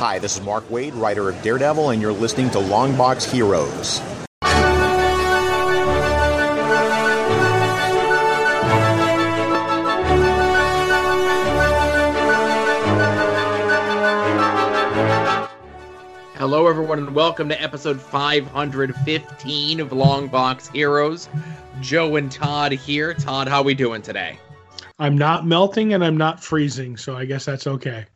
Hi, this is Mark Waid, writer of Daredevil, and you're listening to Longbox Heroes. Hello, everyone, and welcome to episode 515 of Longbox Heroes. Joe and Todd here. Todd, how are we doing today? I'm not melting and I'm not freezing, so I guess that's okay.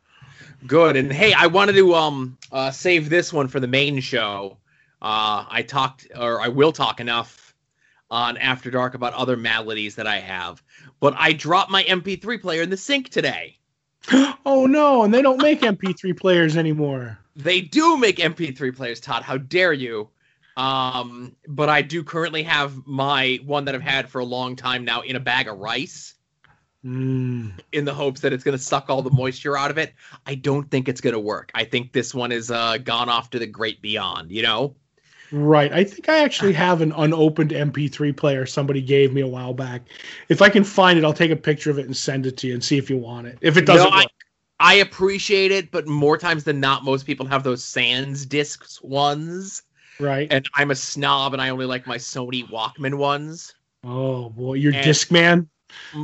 Good. And hey, I wanted to um uh, save this one for the main show. Uh, I talked, or I will talk enough on After Dark about other maladies that I have, but I dropped my MP3 player in the sink today. oh no! And they don't make MP3 players anymore. They do make MP3 players, Todd. How dare you? Um, but I do currently have my one that I've had for a long time now in a bag of rice. Mm. In the hopes that it's going to suck all the moisture out of it. I don't think it's going to work. I think this one is uh, gone off to the great beyond, you know? Right. I think I actually have an unopened MP3 player somebody gave me a while back. If I can find it, I'll take a picture of it and send it to you and see if you want it. If it doesn't No, I- work. I appreciate it, but more times than not, most people have those SanDisk ones, right. and I'm a snob and I only like my Sony Walkman ones. oh boy, you're and- Discman.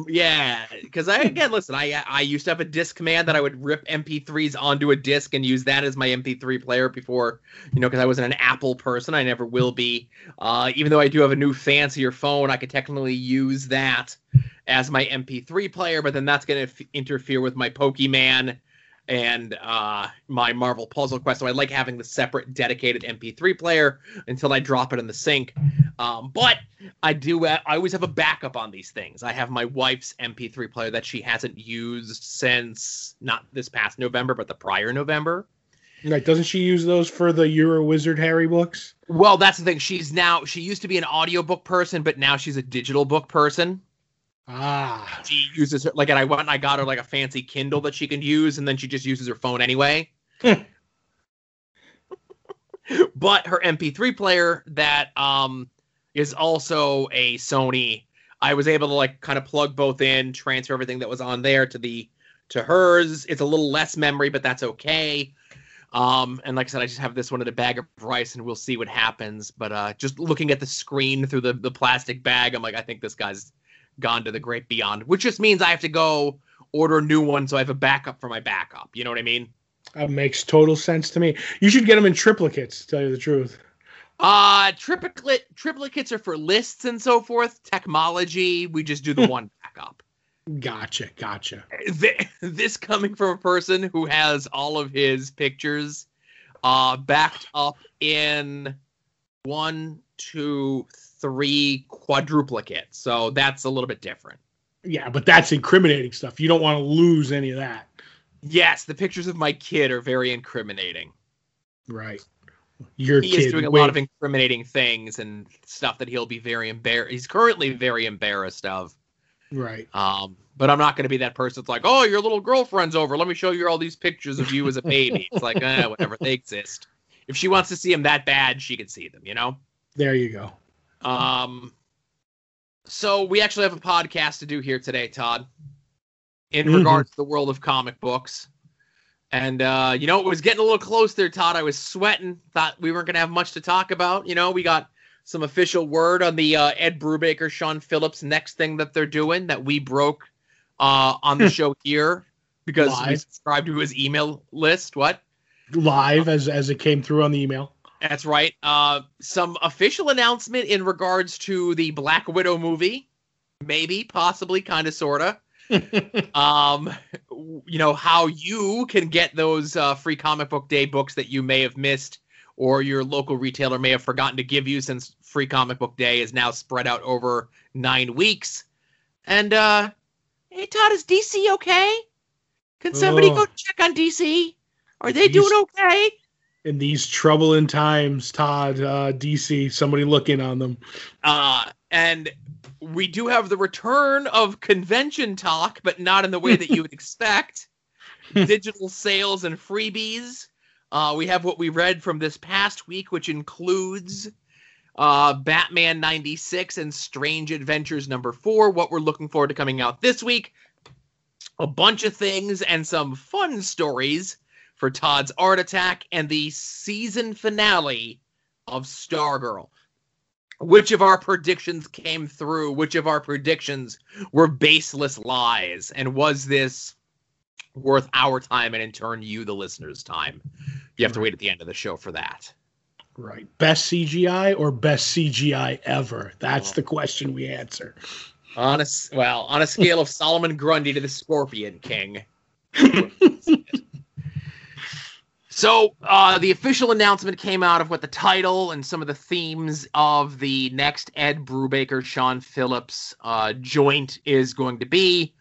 Yeah, because I again listen. I I used to have a disc command that I would rip MP3s onto a disc and use that as my MP3 player before you know because I wasn't an Apple person. I never will be. Uh, even though I do have a new fancier phone, I could technically use that as my MP3 player. But then that's going to f- interfere with my Pokemon and uh, my Marvel Puzzle Quest. So I like having the separate dedicated MP3 player until I drop it in the sink. Um, but I do. I always have a backup on these things. I have my wife's MP3 player that she hasn't used since not this past November, but the prior November. Like, doesn't she use those for the Euro Wizard Harry books? Well, that's the thing. She's now. She used to be an audiobook person, but now she's a digital book person. Ah, She uses her like, and I went and I got her like a fancy Kindle that she can use, and then she just uses her phone anyway. but her MP3 player that um is also a Sony. I was able to like kind of plug both in, transfer everything that was on there to the to hers. It's a little less memory, but that's okay. Um, and like I said, I just have this one in a bag of rice, and we'll see what happens. But uh, just looking at the screen through the the plastic bag, I'm like, I think this guy's gone to the great beyond, which just means I have to go order a new one so I have a backup for my backup. You know what I mean? that makes total sense to me. You should get them in triplicates. To tell you the truth. Uh triplicate triplicates are for lists and so forth. Technology, we just do the one backup. Gotcha, gotcha. This coming from a person who has all of his pictures uh backed up in one, two, three quadruplicates. So that's a little bit different. Yeah, but that's incriminating stuff. You don't want to lose any of that. Yes, the pictures of my kid are very incriminating. Right. Your he kid. is doing a wait, lot of incriminating things and stuff that he'll be very embarrassed. He's currently very embarrassed of. right. Um, but I'm not going to be that person that's like, "Oh, your little girlfriend's over. Let me show you all these pictures of you as a baby." it's like, eh, whatever. They exist. If she wants to see them that bad, she can see them. You know. There you go. Um. So we actually have a podcast to do here today, Todd. In Mhm. regards to the world of comic books. And uh, you know, it was getting a little close there, Todd. I was sweating. Thought we weren't gonna have much to talk about. You know, we got some official word on the uh, Ed Brubaker, Sean Phillips next thing that they're doing that we broke uh, on the show here because we subscribed to his email list. What? Live as as it came through on the email. That's right. Uh, some official announcement in regards to the Black Widow movie. Maybe, possibly, kind of, sorta. um, you know how you can get those uh, free comic book day books that you may have missed, or your local retailer may have forgotten to give you, since free comic book day is now spread out over nine weeks. And uh, hey, Todd, is DC okay? Can somebody go check on DC? Are they doing okay? In these troubling times, Todd, uh, DC, somebody looking on them. Uh, and we do have the return of convention talk, but not in the way that you would expect. Digital sales and freebies. Uh, we have what we read from this past week, which includes uh, Batman 96 and Strange Adventures number four, what we're looking forward to coming out this week, a bunch of things, and some fun stories for Todd's Art Attack and the season finale of Stargirl. Which of our predictions came through? Which of our predictions were baseless lies? And was this worth our time and in turn you, the listeners' time? You have to wait at the end of the show for that. Right. Best CGI or best CGI ever? That's oh. the question we answer. On a well, on a scale of Solomon Grundy to the Scorpion King. so uh, the official announcement came out of what the title and some of the themes of the next Ed Brubaker Sean Phillips uh, joint is going to be.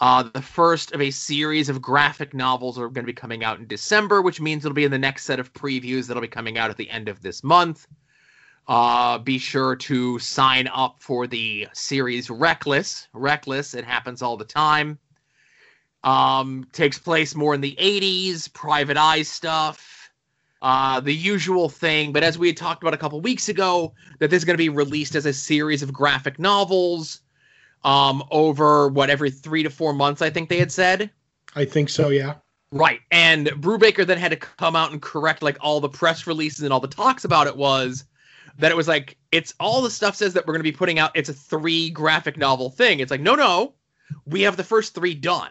Uh, the first of a series of graphic novels are going to be coming out in December, which means it'll be in the next set of previews that'll be coming out at the end of this month. Uh, be sure to sign up for the series Reckless. Reckless, it happens all the time. Um, takes place more in the 80s, private eye stuff, uh, the usual thing. But as we had talked about a couple weeks ago, that this is going to be released as a series of graphic novels um, over what every three to four months, I think they had said. I think so, yeah. Right. And Brubaker then had to come out and correct like all the press releases and all the talks about it was that it was like it's all the stuff says that we're going to be putting out it's a three graphic novel thing. It's like no no, we have the first 3 done.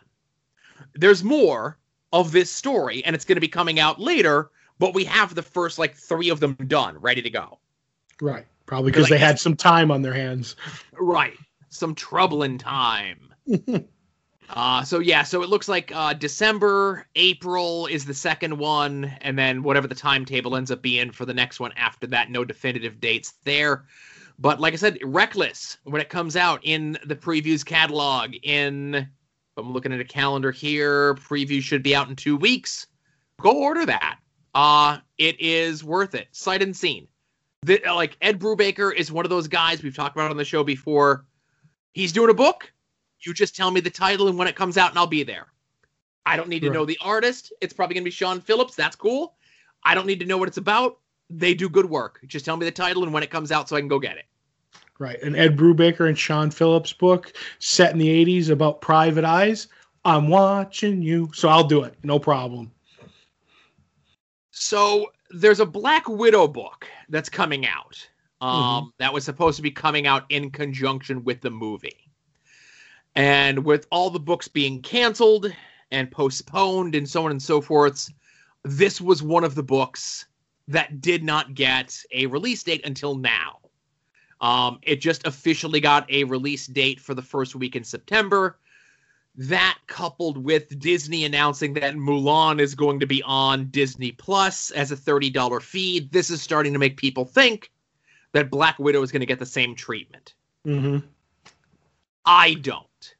There's more of this story and it's going to be coming out later, but we have the first like 3 of them done, ready to go. Right. Probably because like, they had some time on their hands. Right. Some troubling time. Uh, so yeah, so it looks like uh, December, April is the second one, and then whatever the timetable ends up being for the next one after that. No definitive dates there, but like I said, Reckless when it comes out in the previews catalog. In I'm looking at a calendar here, preview should be out in two weeks. Go order that. Uh, it is worth it. Sight and seen. The, like Ed Brubaker is one of those guys we've talked about on the show before. He's doing a book you just tell me the title and when it comes out, and I'll be there. I don't need to right. know the artist. It's probably going to be Sean Phillips. That's cool. I don't need to know what it's about. They do good work. Just tell me the title and when it comes out so I can go get it. Right. An Ed Brubaker and Sean Phillips book set in the 80s about private eyes. I'm watching you. So I'll do it. No problem. So there's a Black Widow book that's coming out. Um, mm-hmm. That was supposed to be coming out in conjunction with the movie. And with all the books being canceled and postponed and so on and so forth, this was one of the books that did not get a release date until now. Um, it just officially got a release date for the first week in September. That coupled with Disney announcing that Mulan is going to be on Disney Plus as a $30 feed, this is starting to make people think that Black Widow is going to get the same treatment. Mm-hmm. I don't.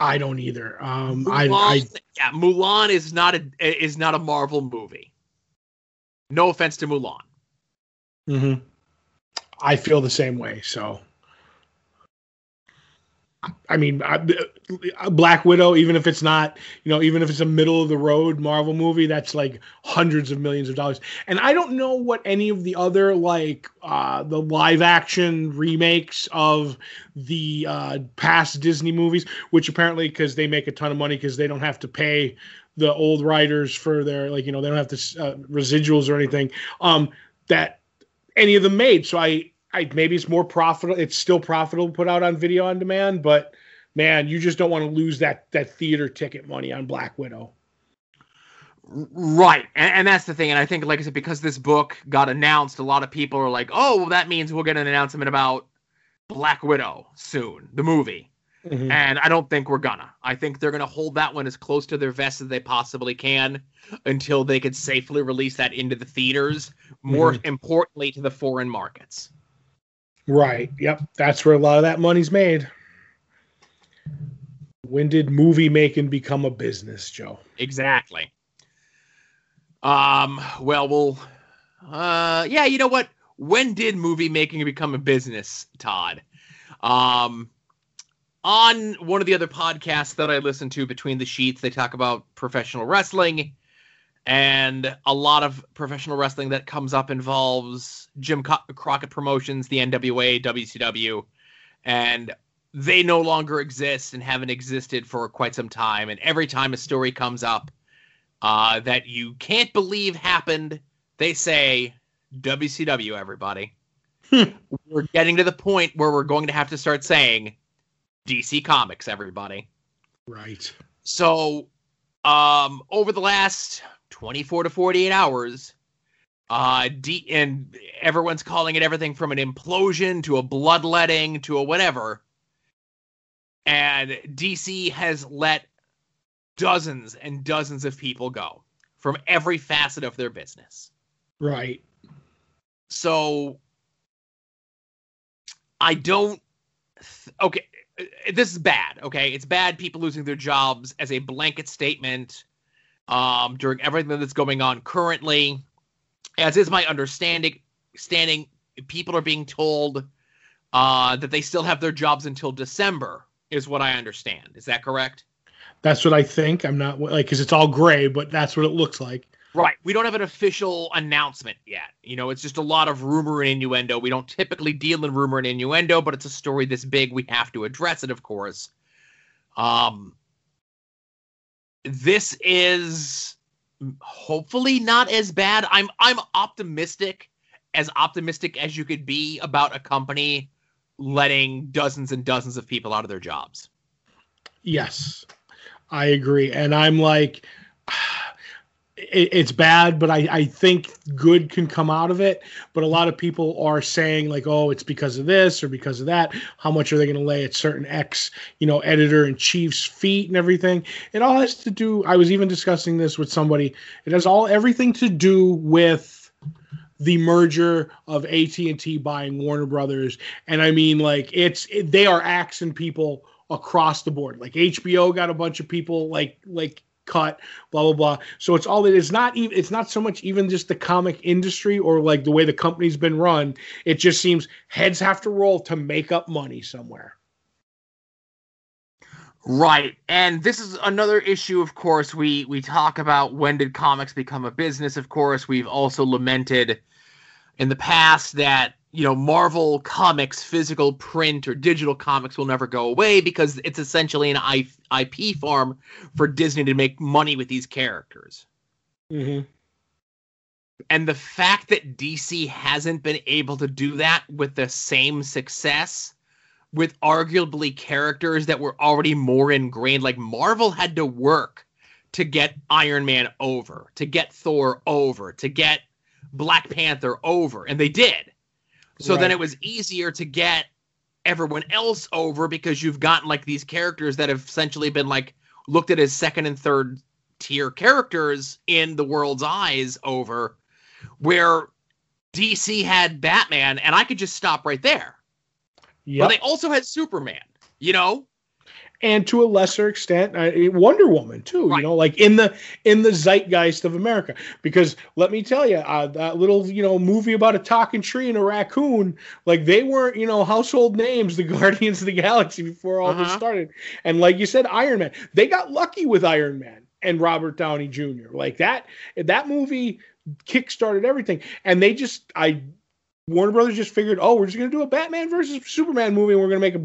I don't either. Um, Mulan, I, I, yeah, Mulan is not a is not a Marvel movie. No offense to Mulan. hmm I feel the same way. So I mean, Black Widow, even if it's not, you know, even if it's a middle of the road Marvel movie, that's like hundreds of millions of dollars. And I don't know what any of the other like uh, the live action remakes of the uh, past Disney movies, which apparently because they make a ton of money because they don't have to pay the old writers for their like you know they don't have to uh, residuals or anything. Um, that any of them made. So I I, maybe it's more profitable. It's still profitable to put out on video on demand, but man, you just don't want to lose that that theater ticket money on Black Widow. Right, and, and, that's the thing. And I think, like I said, because this book got announced, a lot of people are like, "Oh, well, that means we'll get an announcement about Black Widow soon, the movie." Mm-hmm. And I don't think we're gonna. I think they're gonna hold that one as close to their vest as they possibly can until they could safely release that into the theaters. More mm-hmm. importantly, to the foreign markets. Right. Yep. That's where a lot of that money's made. When did movie making become a business, Joe? Exactly. Um, well, we'll uh yeah, you know what? When did movie making become a business, Todd? Um on one of the other podcasts that I listen to between the sheets, they talk about professional wrestling and a lot of professional wrestling that comes up involves Jim Crockett Promotions, the NWA, WCW, and they no longer exist and haven't existed for quite some time. And every time a story comes up, uh, that you can't believe happened. They say WCW, everybody. we're getting to the point where we're going to have to start saying DC Comics, everybody. Right. So, um, over the last 24 to 48 hours, uh, D- and everyone's calling it everything from an implosion to a bloodletting to a whatever. And DC has let dozens and dozens of people go from every facet of their business. Right. So I don't. Th- okay, this is bad. Okay, it's bad. People losing their jobs as a blanket statement um, during everything that's going on currently, as is my understanding. Standing, people are being told uh, that they still have their jobs until December, is what I understand. Is that correct? That's what I think. I'm not like because it's all gray, but that's what it looks like. Right. We don't have an official announcement yet. You know, it's just a lot of rumor and innuendo. We don't typically deal in rumor and innuendo, but it's a story this big. We have to address it, of course. Um, this is hopefully not as bad. I'm I'm optimistic, as optimistic as you could be about a company letting dozens and dozens of people out of their jobs. Yes, I agree, and I'm like it, it's bad, but I, I think good can come out of it. But a lot of people are saying like, oh, it's because of this or because of that. How much are they going to lay at certain ex, you know, editor in chief's feet and everything? It all has to do. I was even discussing this with somebody. It has all everything to do with the merger of AT&T buying Warner Brothers and I mean like it's it, they are axing people across the board like HBO got a bunch of people like like cut, blah blah blah. So it's all it's not even it's not so much even just the comic industry or like the way the company's been run. It just seems heads have to roll to make up money somewhere. Right. And this is another issue of course we we talk about when did comics become a business of course. We've also lamented in the past that you know, Marvel Comics physical print or digital comics will never go away because it's essentially an IP farm for Disney to make money with these characters. Mm-hmm. And the fact that DC hasn't been able to do that with the same success with arguably characters that were already more ingrained, like Marvel had to work to get Iron Man over, to get Thor over, to get Black Panther over, and they did so right. then it was easier to get everyone else over because you've gotten like these characters that have essentially been like looked at as second and third tier characters in the world's eyes over where DC had Batman and I could just stop right there. Yeah. But they also had Superman, you know? And to a lesser extent uh, wonder woman too right. you know like in the in the zeitgeist of america. Because let me tell you uh, that little you know movie about a talking tree and a raccoon like they weren't you know household names the guardians of the galaxy before all uh-huh. this started. And like you said iron man. They got lucky with iron man and robert downey jr like that that movie kick-started everything. And they just i Warner Brothers just figured, oh, we're just going to do a Batman versus Superman movie and we're going to make a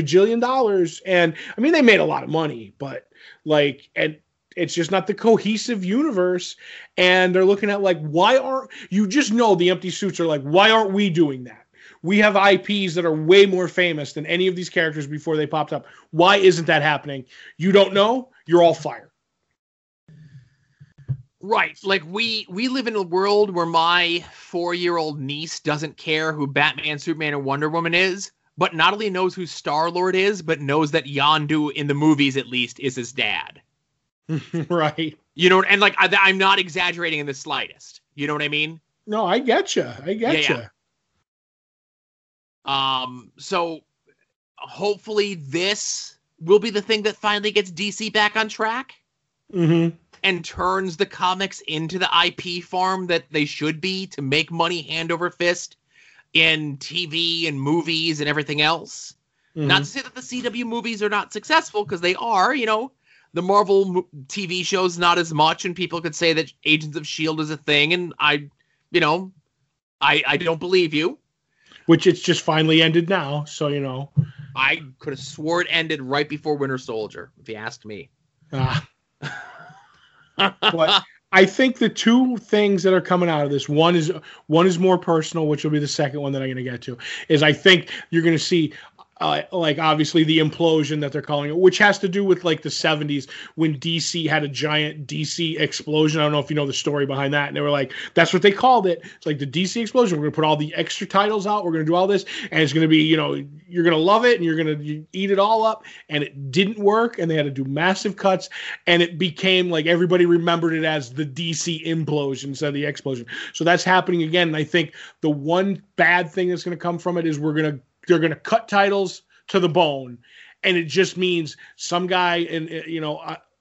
bajillion dollars. And I mean, they made a lot of money, but like, and it's just not the cohesive universe. And they're looking at like, why aren't you just know the empty suits are like, why aren't we doing that? We have IPs that are way more famous than any of these characters before they popped up. Why isn't that happening? You don't know? You're all fired. Right. Like we we live in a world where my 4-year-old niece doesn't care who Batman, Superman and Wonder Woman is, but not only knows who Star-Lord is, but knows that Yondu in the movies at least is his dad. right. You know, and like I, am not exaggerating in the slightest. You know what I mean? No, I get you. I get you. Yeah. Um so hopefully this will be the thing that finally gets DC back on track. Mhm and turns the comics into the IP farm that they should be to make money hand over fist in TV and movies and everything else. Mm-hmm. Not to say that the CW movies are not successful because they are, you know, the Marvel TV shows not as much and people could say that Agents of Shield is a thing and I, you know, I I don't believe you. Which it's just finally ended now, so you know. I could have swore it ended right before Winter Soldier, if you asked me. Ah. But I think the two things that are coming out of this one is one is more personal, which will be the second one that I'm going to get to. Is I think you're going to see uh, like obviously the implosion that they're calling it, which has to do with like the 70s when DC had a giant DC explosion. I don't know if you know the story behind that. And they were like, that's what they called it. It's like the DC explosion. We're going to put all the extra titles out. We're going to do all this. And it's going to be, you know, you're going to love it and you're going to eat it all up. And it didn't work. And they had to do massive cuts. And it became like everybody remembered it as the DC implosion instead of the explosion. So that's happening again. And I think the one bad thing that's going to come from it is we're going to they're going to cut titles to the bone, and it just means some guy in you know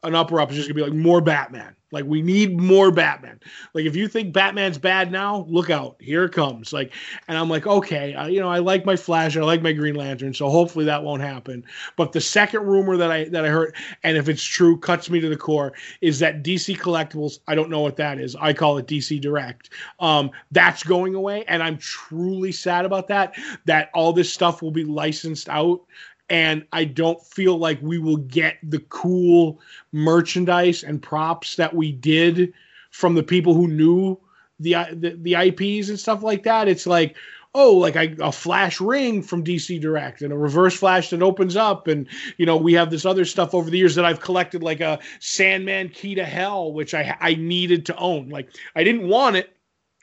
an upper up is just gonna be like more Batman. Like we need more Batman. Like if you think Batman's bad now, look out, here it comes. Like, and I'm like, okay, uh, you know, I like my Flash, I like my Green Lantern, so hopefully that won't happen. But the second rumor that I that I heard, and if it's true, cuts me to the core, is that DC Collectibles. I don't know what that is. I call it DC Direct. Um, that's going away, and I'm truly sad about that. That all this stuff will be licensed out and I don't feel like we will get the cool merchandise and props that we did from the people who knew the the, the IPs and stuff like that. It's like oh, like I, a flash ring from DC Direct and a reverse flash that opens up. And, you know, we have this other stuff over the years that I've collected, like a Sandman Key to Hell, which I, I needed to own. Like, I didn't want it.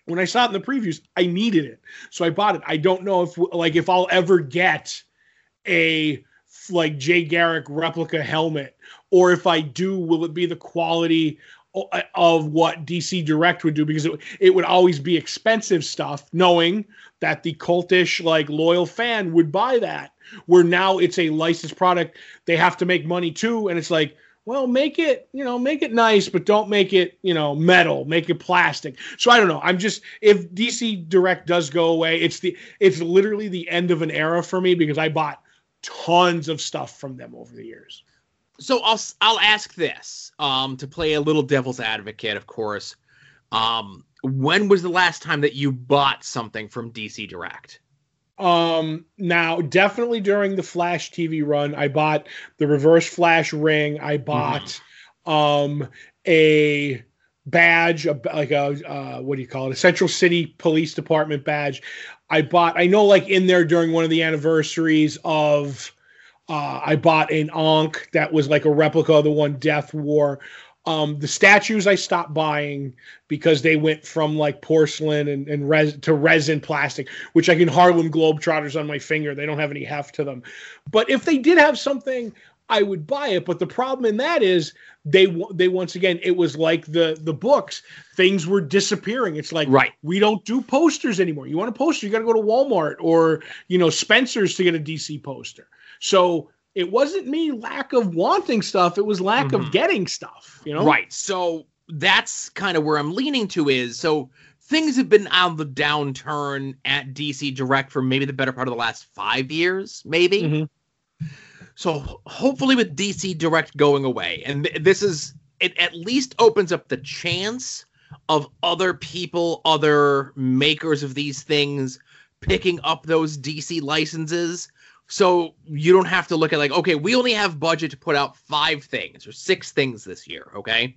When I saw it in the previews, I needed it. So I bought it. I don't know if, like, if I'll ever get a like Jay Garrick replica helmet, or if I do, will it be the quality uh, of what DC Direct would do? Because it, it would always be expensive stuff, knowing that the cultish, like loyal fan would buy that. Where now it's a licensed product, they have to make money too, and it's like, well, make it, you know, make it nice, but don't make it, you know, metal, make it plastic. So I don't know. I'm just if DC Direct does go away, it's the it's literally the end of an era for me because I bought tons of stuff from them over the years. So I'll I'll ask this um, to play a little devil's advocate, of course. Um, when was the last time that you bought something from DC Direct? Um, now definitely during the Flash TV run, I bought the Reverse Flash ring. I bought mm. um a badge, a, like a uh, what do you call it? A Central City Police Department badge. I bought. I know, like in there during one of the anniversaries of, uh, I bought an Ankh that was like a replica of the one Death wore. Um, the statues I stopped buying because they went from like porcelain and, and res- to resin plastic, which I can Harlem Globetrotters on my finger. They don't have any heft to them. But if they did have something I would buy it. But the problem in that is they they once again it was like the the books things were disappearing. It's like right we don't do posters anymore. You want a poster, you got to go to Walmart or you know Spencer's to get a DC poster. So it wasn't me lack of wanting stuff; it was lack mm-hmm. of getting stuff. You know, right? So that's kind of where I'm leaning to is so things have been on the downturn at DC Direct for maybe the better part of the last five years, maybe. Mm-hmm so hopefully, with DC Direct going away, and this is it, at least opens up the chance of other people, other makers of these things, picking up those DC licenses. So you don't have to look at like, okay, we only have budget to put out five things or six things this year. Okay,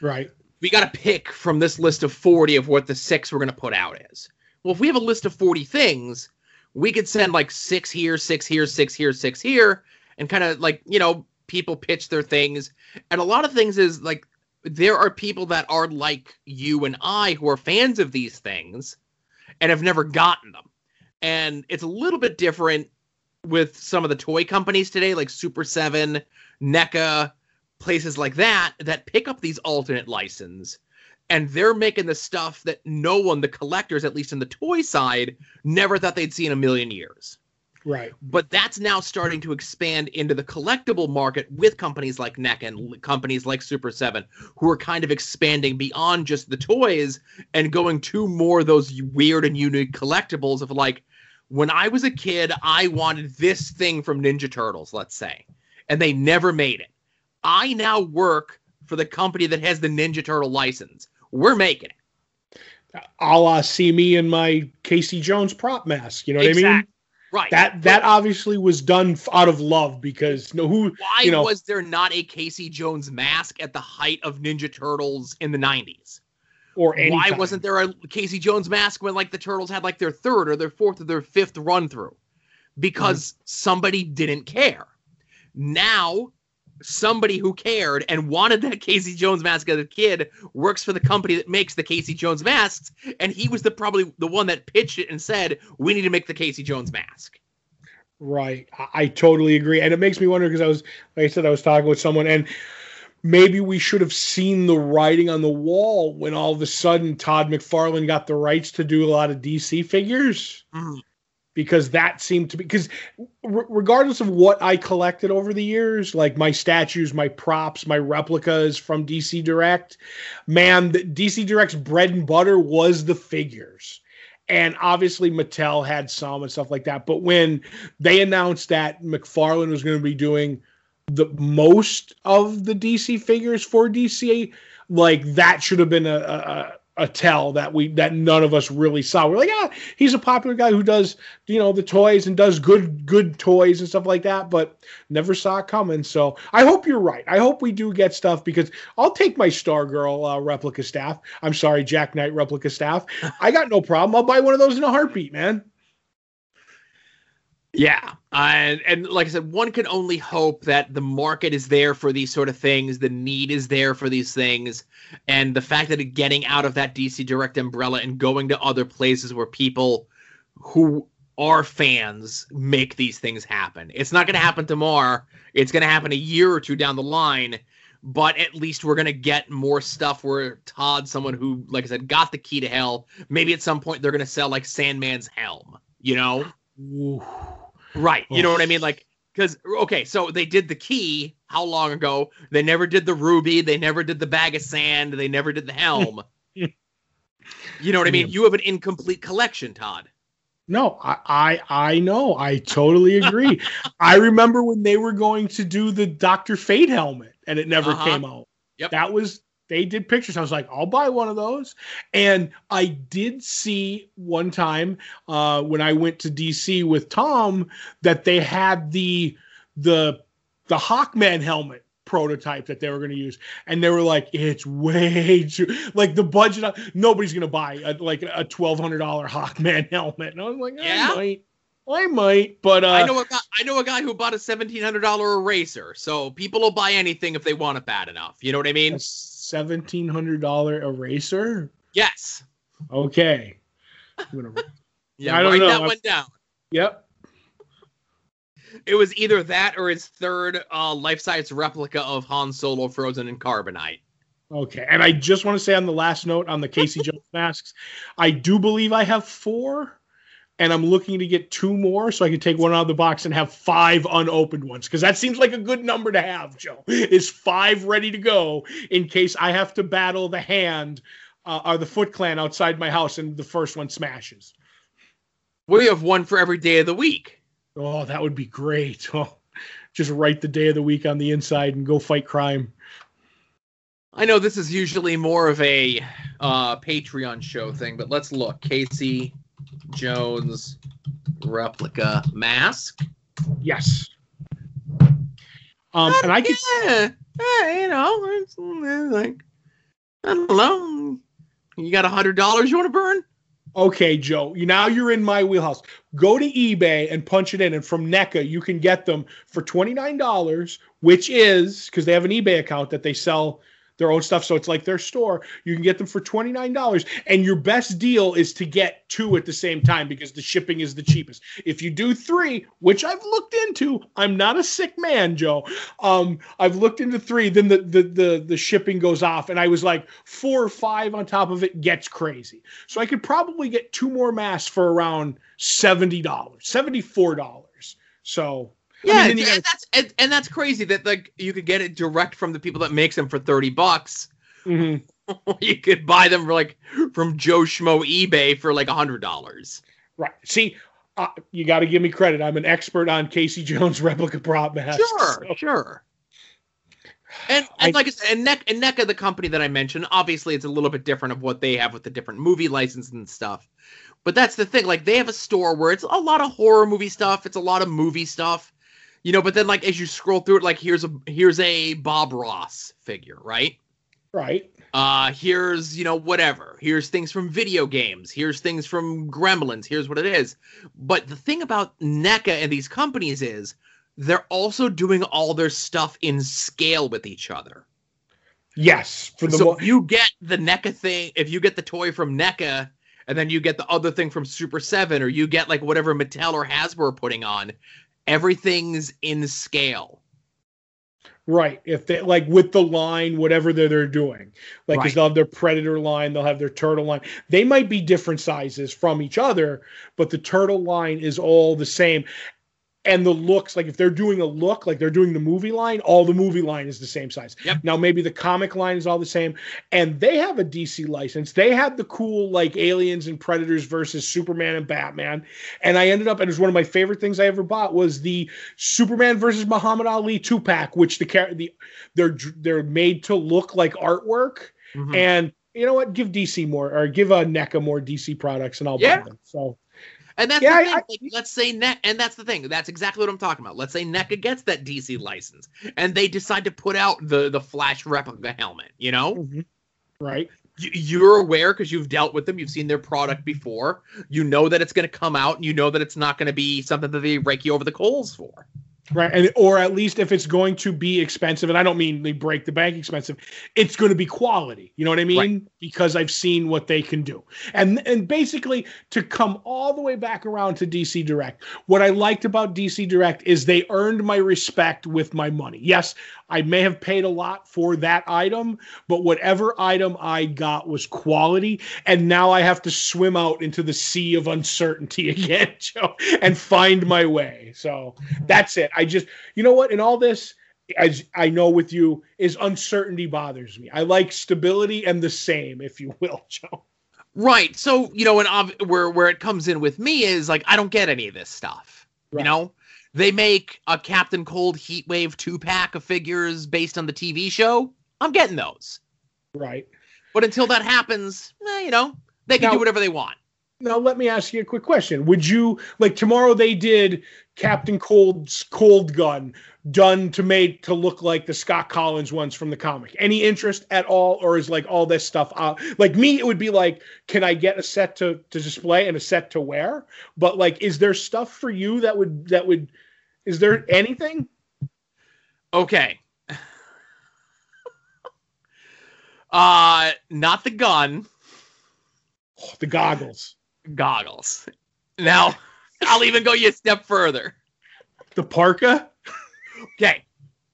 right. We got to pick from this list of forty of what the six we're going to put out is. Well, if we have a list of forty things, we could send like six here, six here, six here, six here, and kind of like you know people pitch their things and a lot of things is like there are people that are like you and I who are fans of these things and have never gotten them. And it's a little bit different with some of the toy companies today, like Super 7, NECA, places like that, that pick up these alternate license. And they're making the stuff that no one, the collectors, at least in the toy side, never thought they'd see in a million years. Right. But that's now starting to expand into the collectible market with companies like NECA and companies like Super 7, who are kind of expanding beyond just the toys and going to more of those weird and unique collectibles of like, when I was a kid, I wanted this thing from Ninja Turtles, let's say, and they never made it. I now work for the company that has the Ninja Turtle license. We're making it. Uh, a la see me in my Casey Jones prop mask. You know what exactly. I mean? Right. That that obviously was done out of love because no who Why you know- was there not a Casey Jones mask at the height of Ninja Turtles in the 90s? or any Why wasn't there a Casey Jones mask when like the Turtles had like their third or their fourth or their fifth run through? Because Mm-hmm. somebody didn't care. Now somebody who cared and wanted that Casey Jones mask as a kid works for the company that makes the Casey Jones masks and he was the probably the one that pitched it and said we need to make the Casey Jones mask. Right. I, I totally agree. And it makes me wonder because I was, like I said, I was talking with someone and maybe we should have seen the writing on the wall when all of a sudden Todd McFarlane got the rights to do a lot of DC figures Mhm. Because that seemed to be, because regardless of what I collected over the years, like my statues, my props, my replicas from DC Direct, man, the DC Direct's bread and butter was the figures and obviously Mattel had some and stuff like that. But when they announced that McFarlane was going to be doing the most of the DC figures for DC, like that should have been a, a a tell that we that none of us really saw. We're like, yeah, he's a popular guy who does you know the toys and does good good toys and stuff like that, but never saw it coming. So I hope you're right. I hope we do get stuff because I'll take my Stargirl uh, replica staff. I'm sorry, Jack Knight replica staff. I got no problem. I'll buy one of those in a heartbeat, man. Yeah, and and like I said, one can only hope that the market is there for these sort of things, the need is there for these things, and the fact that getting out of that DC Direct umbrella and going to other places where people who are fans make these things happen. It's not going to happen tomorrow. It's going to happen a year or two down the line, but at least we're going to get more stuff where Todd, someone who, like I said, got the key to hell, maybe at some point they're going to sell like Sandman's helm, you know? Ooh. Right. You know Oh. what I mean? Like, because, okay, so they did the key how long ago? They never did the ruby. They never did the bag of sand. They never did the helm. you know what I mean? You have an incomplete collection, Todd. No, I, I I know. I totally agree. I remember when they were going to do the Doctor Fate helmet and it never Uh-huh. came out. Yep. That was they did pictures. I was like, I'll buy one of those. And I did see one time uh, when I went to DC with Tom that they had the the the Hawkman helmet prototype that they were going to use and they were like it's way too like the budget nobody's going to buy a, like a $1200 hawkman helmet and i was like Yeah? i might i might but uh I know a guy. I know a guy who bought a seventeen hundred dollar eraser. So people will buy anything if they want it bad enough. You know what I mean? $1700 eraser Yes. okay I'm gonna, Yeah. I don't write know. that I'm- one down. yep It was either that or his third uh, life size replica of Han Solo frozen in carbonite. Okay. And I just want to say on the last note on the Casey Jones masks, I do believe I have four, and I'm looking to get two more so I can take one out of the box and have five unopened ones. Because that seems like a good number to have, Joe. Is five ready to go in case I have to battle the hand uh, or the Foot Clan outside my house and the first one smashes. We have one for every day of the week. Oh, that would be great. Oh, just write the day of the week on the inside and go fight crime. I know this is usually more of a uh, Patreon show thing, but let's look. Casey Jones replica mask. Yes. Um, and I could Yeah, yeah, you know, it's, uh, like I don't know. You got a hundred dollars you want to burn? Okay, Joe. You now you're in my wheelhouse. Go to eBay and punch it in, and from NECA you can get them for twenty nine dollars, which is because they have an eBay account that they sell their own stuff, so it's like their store. You can get them for twenty nine dollars, and your best deal is to get two at the same time because the shipping is the cheapest. If you do three, which I've looked into, I'm not a sick man, Joe. Um, I've looked into three, then the the the, the shipping goes off, and I was like four or five on top of it gets crazy. So I could probably get two more masks for around seventy dollars, seventy So I Yeah, mean, and, gotta- that's and, and that's crazy that like you could get it direct from the people that makes them for thirty bucks. mhm. you could buy them for like from Joe Schmo eBay for like a hundred dollars. right. See, uh, you got to give me credit. I'm an expert on Casey Jones replica prop masks. Sure, So, sure. And, and I, like I said, and, NEC, and NECA, the company that I mentioned, obviously it's a little bit different of what they have with the different movie licenses and stuff. But that's the thing. Like they have a store where it's a lot of horror movie stuff. It's a lot of movie stuff, you know. But then like as you scroll through it, like here's a here's a Bob Ross figure, right? Right. Uh, here's you know whatever. Here's things from video games. Here's things from Gremlins. Here's what it is. But the thing about NECA and these companies is they're also doing all their stuff in scale with each other. Yes, for the so mo- you get the NECA thing. If you get the toy from NECA, and then you get the other thing from Super Seven, or you get like whatever Mattel or Hasbro are putting on, everything's in scale. Right. If they like with the line, whatever they're, they're doing, like, right. they'll have their predator line, they'll have their turtle line. They might be different sizes from each other, but the turtle line is all the same and the looks like if they're doing a look like they're doing the movie line all the movie line is the same size. Yep. now maybe the comic line is all the same. And they have a dc license. They had the cool like aliens and predators versus superman and batman. And i ended up and it was one of my favorite things i ever bought was the superman versus muhammad ali two pack which the the they're they're made to look like artwork. Mm-hmm. and you know what? Give dc more or give a uh, neca more dc products and i'll yeah. buy them. So and that's yeah, the thing. I, like, let's say Neck, and that's the thing. That's exactly what I'm talking about. Let's say NECA gets that DC license, and they decide to put out the the Flash replica helmet. You know, mm-hmm. right? You're aware because you've dealt with them. You've seen their product before. You know that it's going to come out, and you know that it's not going to be something that they rake you over the coals for. Right. And or at least if it's going to be expensive, and I don't mean they break the bank expensive, it's going to be quality. You know what I mean? Right. Because I've seen what they can do. And and basically to come all the way back around to DC Direct, what I liked about DC Direct is they earned my respect with my money. Yes, I may have paid a lot for that item, but whatever item I got was quality. And now I have to swim out into the sea of uncertainty again, Joe, and find my way. So that's it. I just, you know what? In all this, as I know with you, is uncertainty bothers me. I like stability and the same, if you will, Joe. Right. So you know, and where where it comes in with me is like I don't get any of this stuff. Right. You know, they make a Captain Cold Heatwave two pack of figures based on the TV show. I'm getting those. Right. But until that happens, eh, you know, they can now, do whatever they want. Now let me ask you a quick question. Would you like tomorrow they did Captain Cold's cold gun done to make to look like the Scott Kolins ones from the comic? Any interest at all, or is like all this stuff out? Like me, it would be like, can I get a set to to display and a set to wear? But like, is there stuff for you that would that would? Is there anything? Okay. uh not the gun. Oh, the goggles goggles. Now, I'll even go you a step further. The parka? okay.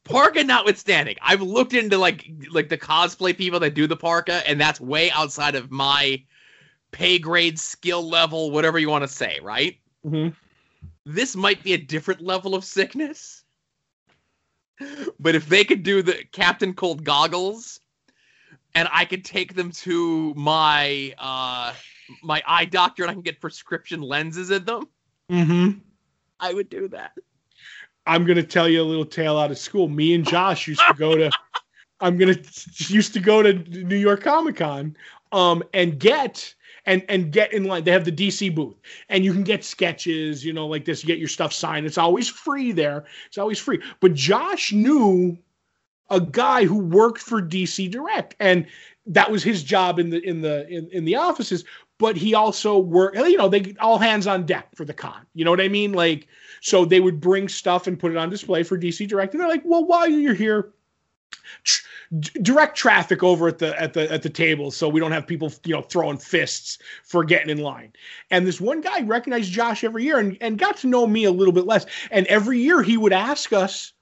Parka notwithstanding, I've looked into like like the cosplay people that do the parka, and that's way outside of my pay grade, skill level, whatever you want to say, right? Mm-hmm. This might be a different level of sickness. But if they could do the Captain Cold goggles, and I could take them to my uh my eye doctor and I can get prescription lenses in them, mm-hmm. I would do that. I'm gonna tell you a little tale out of school. Me and Josh used to go to. I'm gonna used to go to New York Comic Con, um, and get and and get in line. They have the DC booth, and you can get sketches, you know, like this. You get your stuff signed. It's always free there. It's always free. But Josh knew a guy who worked for DC Direct, and that was his job in the in the in, in the offices but he also worked, you know, they all hands on deck for the con. You know what I mean? Like, so they would bring stuff and put it on display for DC Direct. And they're like, well, while you're here, tr- direct traffic over at the at the at the table so we don't have people you know throwing fists for getting in line and this one guy recognized josh every year and, and got to know me a little bit less and every year he would ask us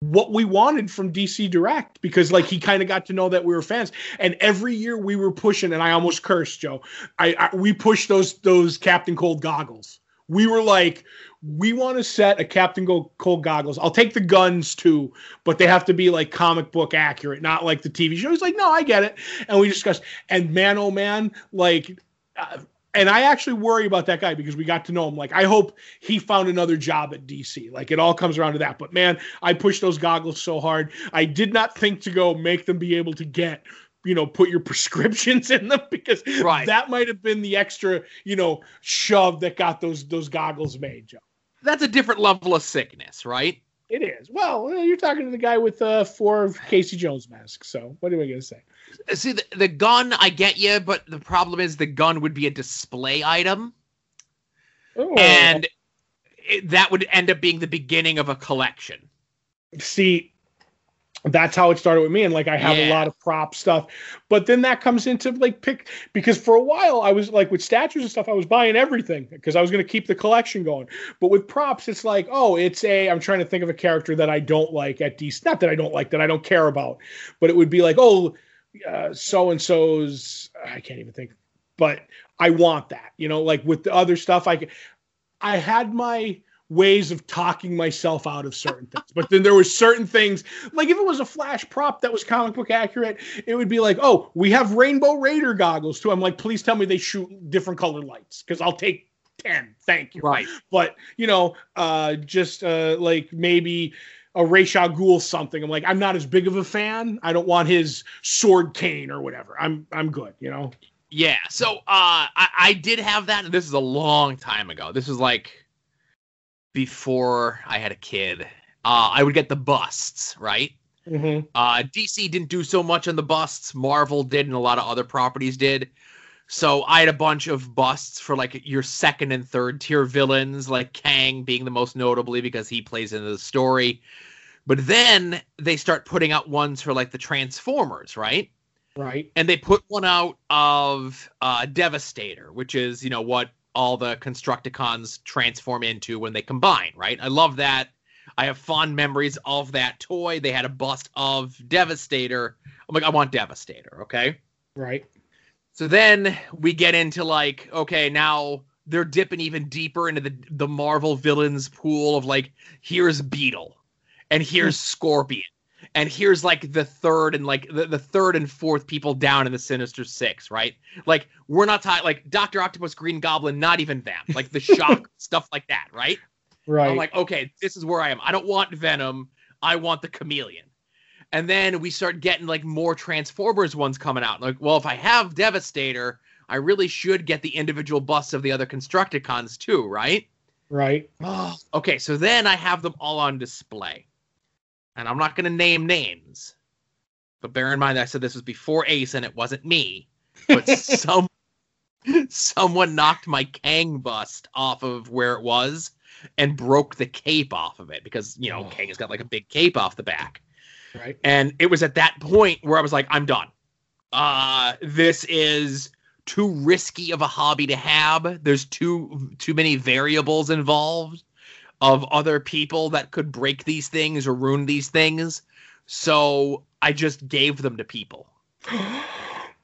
what we wanted from DC Direct because like he kind of got to know that we were fans. And every year we were pushing and I almost cursed Joe. I, I we pushed those those Captain Cold goggles. We were like we want to set a Captain Cold goggles. I'll take the guns too but they have to be like comic book accurate not like the TV show. He's like no I get it. And we discussed and man oh man like uh, and I actually worry about that guy because we got to know him. Like, I hope he found another job at DC. Like, it all comes around to that. But man, I pushed those goggles so hard. I did not think to go make them be able to get you know put your prescriptions in them because Right. that might have been the extra you know shove that got those those goggles made joe That's a different level of sickness, right? it is well you're talking to the guy with uh four casey jones masks so what am i gonna say See, the, the gun, I get you, but the problem is the gun would be a display item, Oh, and it, that would end up being the beginning of a collection. see that's how it started with me and like i have a lot of prop stuff. But then that comes into like pick because for a while i was like with statues and stuff i was buying everything because i was going to keep the collection going. But with props it's like oh it's a i'm trying to think of a character that i don't like at dc not that i don't like that i don't care about. But it would be like oh so and so's i can't even think but i want that you know like with the other stuff I I had my ways of talking myself out of certain things. But then there were certain things, like if it was a flash prop that was comic book accurate, it would be like, oh, we have Rainbow Raider goggles too. I'm like, please tell me they shoot different color lights because I'll take 10. Thank you. Right. But, you know, uh, just uh, like maybe a Ra's al Ghul something. I'm like, I'm not as big of a fan. I don't want his sword cane or whatever. I'm I'm good, you know. Yeah. So uh, I, I did have that. and This is a long time ago. This was like before I had a kid. Uh, I would get the busts, right? Mm-hmm. Uh, DC didn't do so much on the busts. Marvel did, and a lot of other properties did. So I had a bunch of busts for like your second and third tier villains, like Kang being the most notably because he plays into the story. But then they start putting out ones for like the Transformers, right? Right. and they put one out of uh, Devastator, which is you know what all the Constructicons transform into when they combine. Right? I love that. I have fond memories of that toy. They had a bust of Devastator. I'm like, I want Devastator. Okay. Right. So then we get into like, okay, now they're dipping even deeper into the the Marvel villains pool of like, here's Beetle, and here's hmm. Scorpion, and here's like the third and like the, the third and fourth people down in the Sinister Six, right? Like we're not talking like Doctor Octopus, Green Goblin, not even them, like the Shock stuff like that, right? Right. I'm like, okay, this is where I am. I don't want Venom. I want the Chameleon. And then we start getting like more Transformers ones coming out. Like, well, if I have Devastator, I really should get the individual busts of the other Constructicons too, right? right. Okay, so then I have them all on display. And I'm not going to name names. But bear in mind I said this was before Ace and it wasn't me. But some someone knocked my Kang bust off of where it was and broke the cape off of it because, you know, Oh. Kang has got like a big cape off the back. Right. And it was at that point where I was like, I'm done. Uh, this is too risky of a hobby to have. There's too too many variables involved of other people that could break these things or ruin these things. So I just gave them to people.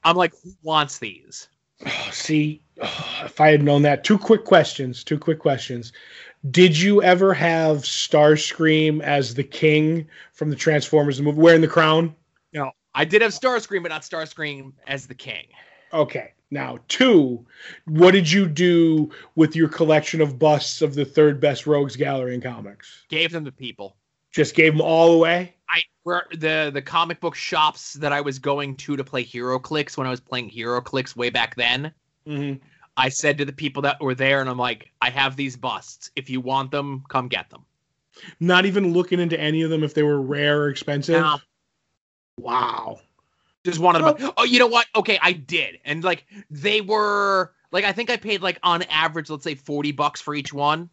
I'm like, who wants these? Oh, see, oh, if I had known that, two quick questions. Two quick questions. Did you ever have Starscream as the king from the Transformers movie, wearing the crown? No, I did have Starscream, but not Starscream as the king. Okay. Now, two, what did you do with your collection of busts of the third best rogues gallery in comics? Gave them to people. Just gave them all away? I where the the comic book shops that I was going to to play HeroClix when I was playing HeroClix way back then. Mm-hmm. I said to the people that were there, and I'm like, I have these busts. If you want them, come get them. Not even looking into any of them if they were rare or expensive? Wow. Just wanted them. Oh, you know what? Okay, I did, and like they were like I think I paid like on average, let's say forty bucks for each one.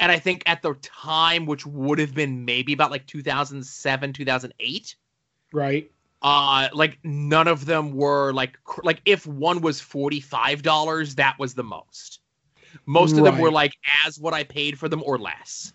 And I think at the time, which would have been maybe about like 2007, 2008, Right. uh like none of them were like cr- like if one was $45 that was the most most of them were like as what i paid for them or less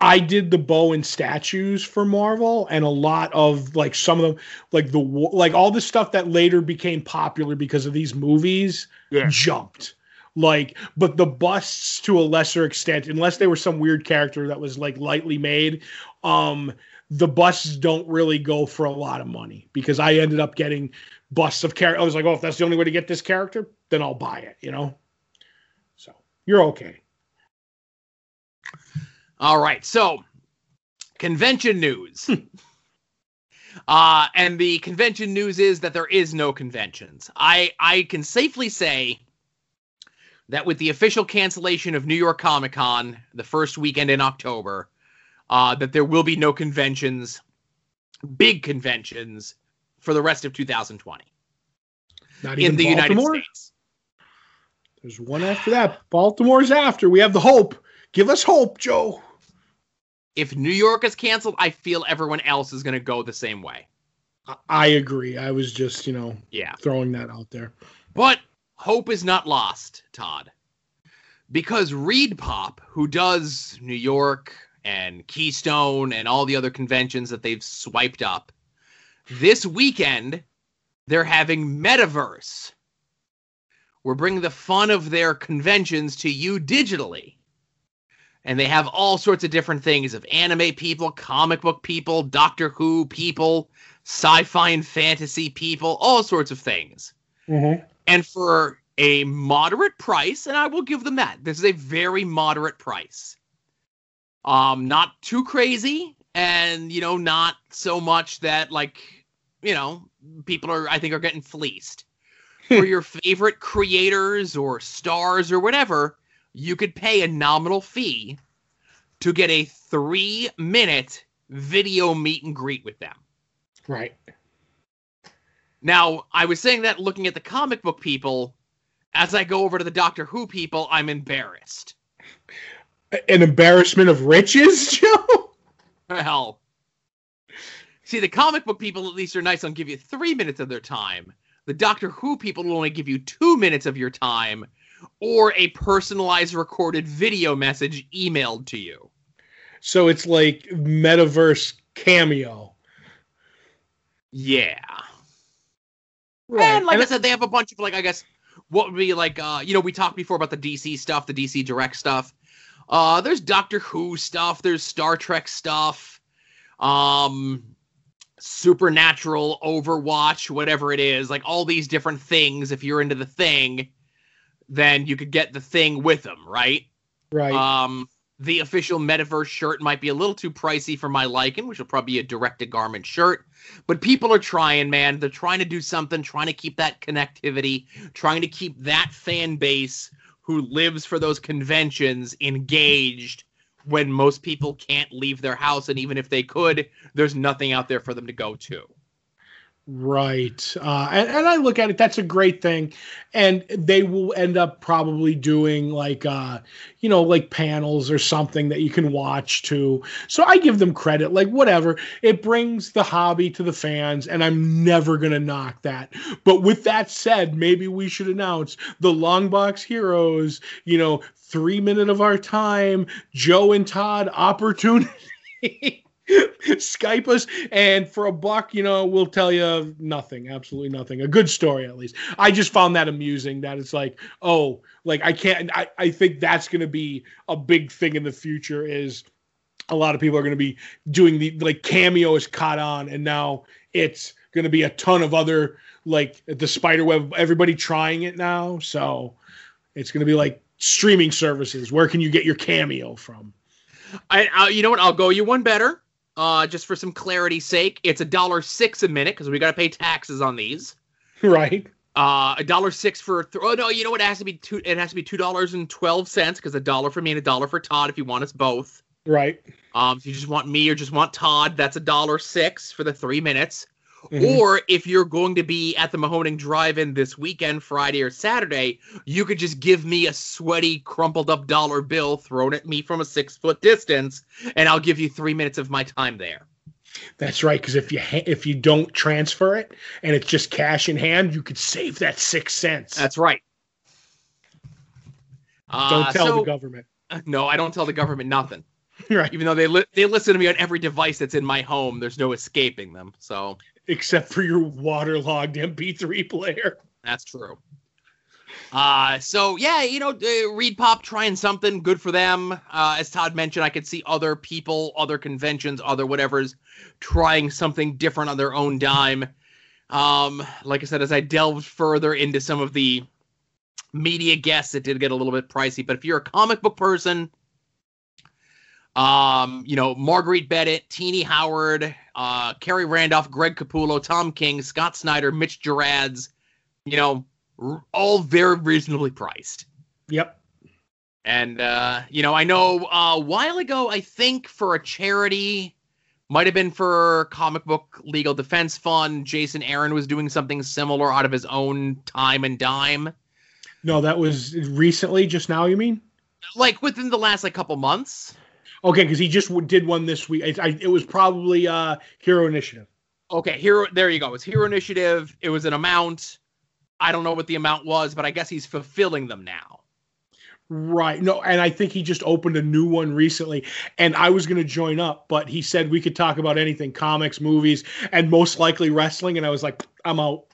I did the Bowen statues for Marvel, and a lot of like some of them, like the like all the stuff that later became popular because of these movies, Yeah. jumped. Like, but the busts to a lesser extent, unless they were some weird character that was like lightly made, um, the busts don't really go for a lot of money because I ended up getting busts of character. I was like, oh, if that's the only way to get this character, then I'll buy it. You know. So you're okay. All right. So, convention news. uh, and the convention news is that there is no conventions. I I can safely say that with the official cancellation of New York Comic Con the first weekend in October, uh, that there will be no conventions, big conventions, for the rest of 2020 Not in even the United States. There's one after that. Baltimore's after. We have the hope. Give us hope, Joe. If New York is canceled, I feel everyone else is going to go the same way. I- agree. I was just, you know, Yeah. throwing that out there. But hope is not lost, Todd. Because ReedPop, who does New York and Keystone and all the other conventions that they've swiped up, this weekend they're having Metaverse. We're bringing the fun of their conventions to you digitally. And they have all sorts of different things of anime people, comic book people, Doctor Who people, sci fi and fantasy people, all sorts of things. Mm-hmm. and for a moderate price and i will give them that this is a very moderate price. Um not too crazy and you know not so much that like you know people are i think are getting fleeced. For your favorite creators or stars or whatever you could pay a nominal fee to get a three minute video meet and greet with them Right. now, I was saying that looking at the comic book people, as I go over to the Doctor Who people, I'm embarrassed. An embarrassment of riches, Joe? Well, see, the comic book people at least are nice and give you three minutes of their time. The Doctor Who people will only give you two minutes of your time or a personalized recorded video message emailed to you. So it's like metaverse cameo. Yeah. Right. And like And I said, they have a bunch of like I guess what would be like uh you know we talked before about the DC stuff, the DC Direct stuff. Uh there's Doctor Who stuff, there's Star Trek stuff, um Supernatural, Overwatch, whatever it is, like all these different things. If you're into the thing, then you could get the thing with them, right? right. Um, the official Metaverse shirt might be a little too pricey for my liking, which will probably be a direct to garment shirt. But people are trying, man. They're trying to do something, trying to keep that connectivity, trying to keep that fan base who lives for those conventions engaged when most people can't leave their house. And even if they could, there's nothing out there for them to go to. Right. Uh, and, and I look at it, that's a great thing. And they will end up probably doing like, uh, you know, like panels or something that you can watch too. So I give them credit, like, whatever. It brings the hobby to the fans, and I'm never going to knock that. But with that said, maybe we should announce the Longbox Heroes, you know, three minute of our time, Joe and Todd opportunity. Skype us, and for a buck, you know, we'll tell you nothing, absolutely nothing. A good story, at least. I just found that amusing that it's like, oh, like I can't. I, I think that's going to be a big thing in the future. Is a lot of people are going to be doing the like cameo is caught on, and now it's going to be a ton of other like the spider web. Everybody trying it now, so it's going to be like streaming services. Where can you get your cameo from? I, I, you know what? I'll go you one better. Uh, just for some clarity's sake, it's a dollar six a minute because we got to pay taxes on these. right. Uh, a dollar six for th- oh no, you know what? It has to be two. It has to be two dollars and twelve cents because a dollar for me and a dollar for Todd if you want us both. Right. Um, if you just want me or just want Todd, that's a dollar six for the three minutes. Mhm. Or if you're going to be at the Mahoning Drive-In this weekend, Friday or Saturday, you could just give me a sweaty, crumpled up dollar bill thrown at me from a six foot distance, and I'll give you three minutes of my time there. That's right. Because if you ha- if you don't transfer it and it's just cash in hand, you could save that six cents. That's right. don't Uh, tell so- the government. No, I don't tell the government nothing. right. Even though they li- they listen to me on every device that's in my home, there's no escaping them. So Except for your waterlogged MP3 player. that's true. Uh, so yeah, you know, uh, ReedPop trying something good for them. Uh, as Todd mentioned, I could see other people, other conventions, other whatever's trying something different on their own dime. Um, like I said, as I delved further into some of the media guests, it did get a little bit pricey. But if you're a comic book person, um, you know, Marguerite Bennett, Tini Howard, uh, Khary Randolph, Greg Capullo, Tom King, Scott Snyder, Mitch Gerads, you know, r- all very reasonably priced. Yep. And uh, you know, I know uh, a while ago, I think for a charity, might have been for Comic Book Legal Defense Fund, Jason Aaron was doing something similar out of his own time and dime. No, that was recently, just now. You mean? Like within the last like couple months. Okay, because he just w- did one this week. I, I, it was probably uh, Hero Initiative. Okay, hero. There you go. It's Hero Initiative. It was an amount. I don't know what the amount was, but I guess he's fulfilling them now. Right. No, and I think he just opened a new one recently. And I was going to join up, but he said we could talk about anything comics, movies, and most likely wrestling. And I was like, I'm out.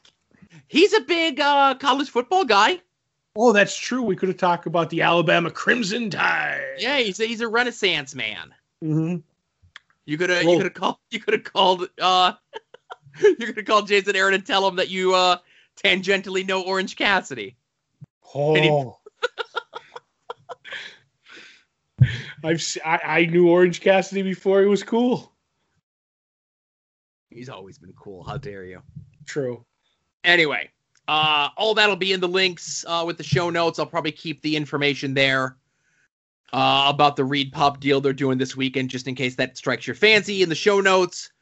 He's a big uh, college football guy. Oh, that's true. We could have talked about the Alabama Crimson Tide. Yeah, he's a, he's a Renaissance man. Mm-hmm. You could have you could have called you could have called uh you could have called Jason Aaron and tell him that you uh tangentially know Orange Cassidy. Oh. I've I, I knew Orange Cassidy before he was cool. He's always been cool. How dare you? True. Anyway, uh all that'll be in the links uh with the show notes. I'll probably keep the information there uh about the ReedPop deal they're doing this weekend just in case that strikes your fancy in the show notes.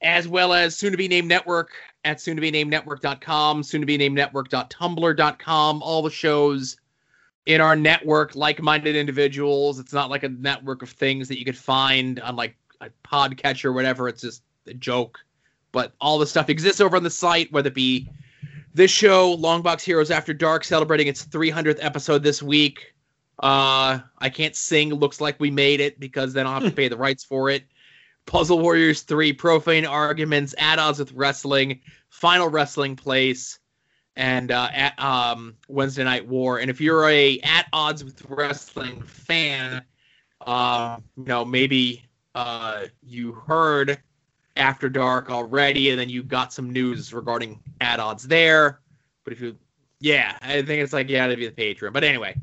As well as soon to be named network at soon to be named network.com, soon to be named network.tumblr.com, all the shows in our network, like minded individuals. It's not like a network of things that you could find on like a podcatcher or whatever. It's just a joke. But all the stuff exists over on the site, whether it be this show, Longbox Heroes After Dark, celebrating its 300th episode this week. Uh, I can't sing. Looks like we made it because then I'll have to pay the rights for it. Puzzle Warriors 3, Profane Arguments, At Odds with Wrestling, Final Wrestling Place, and uh, at, um, Wednesday Night War. And if you're a At Odds with Wrestling fan, uh, you know, maybe uh, you heard After Dark already, and then you got some news regarding Odds there. But if you, yeah, I think it's like, yeah, that'd be the Patreon. But anyway,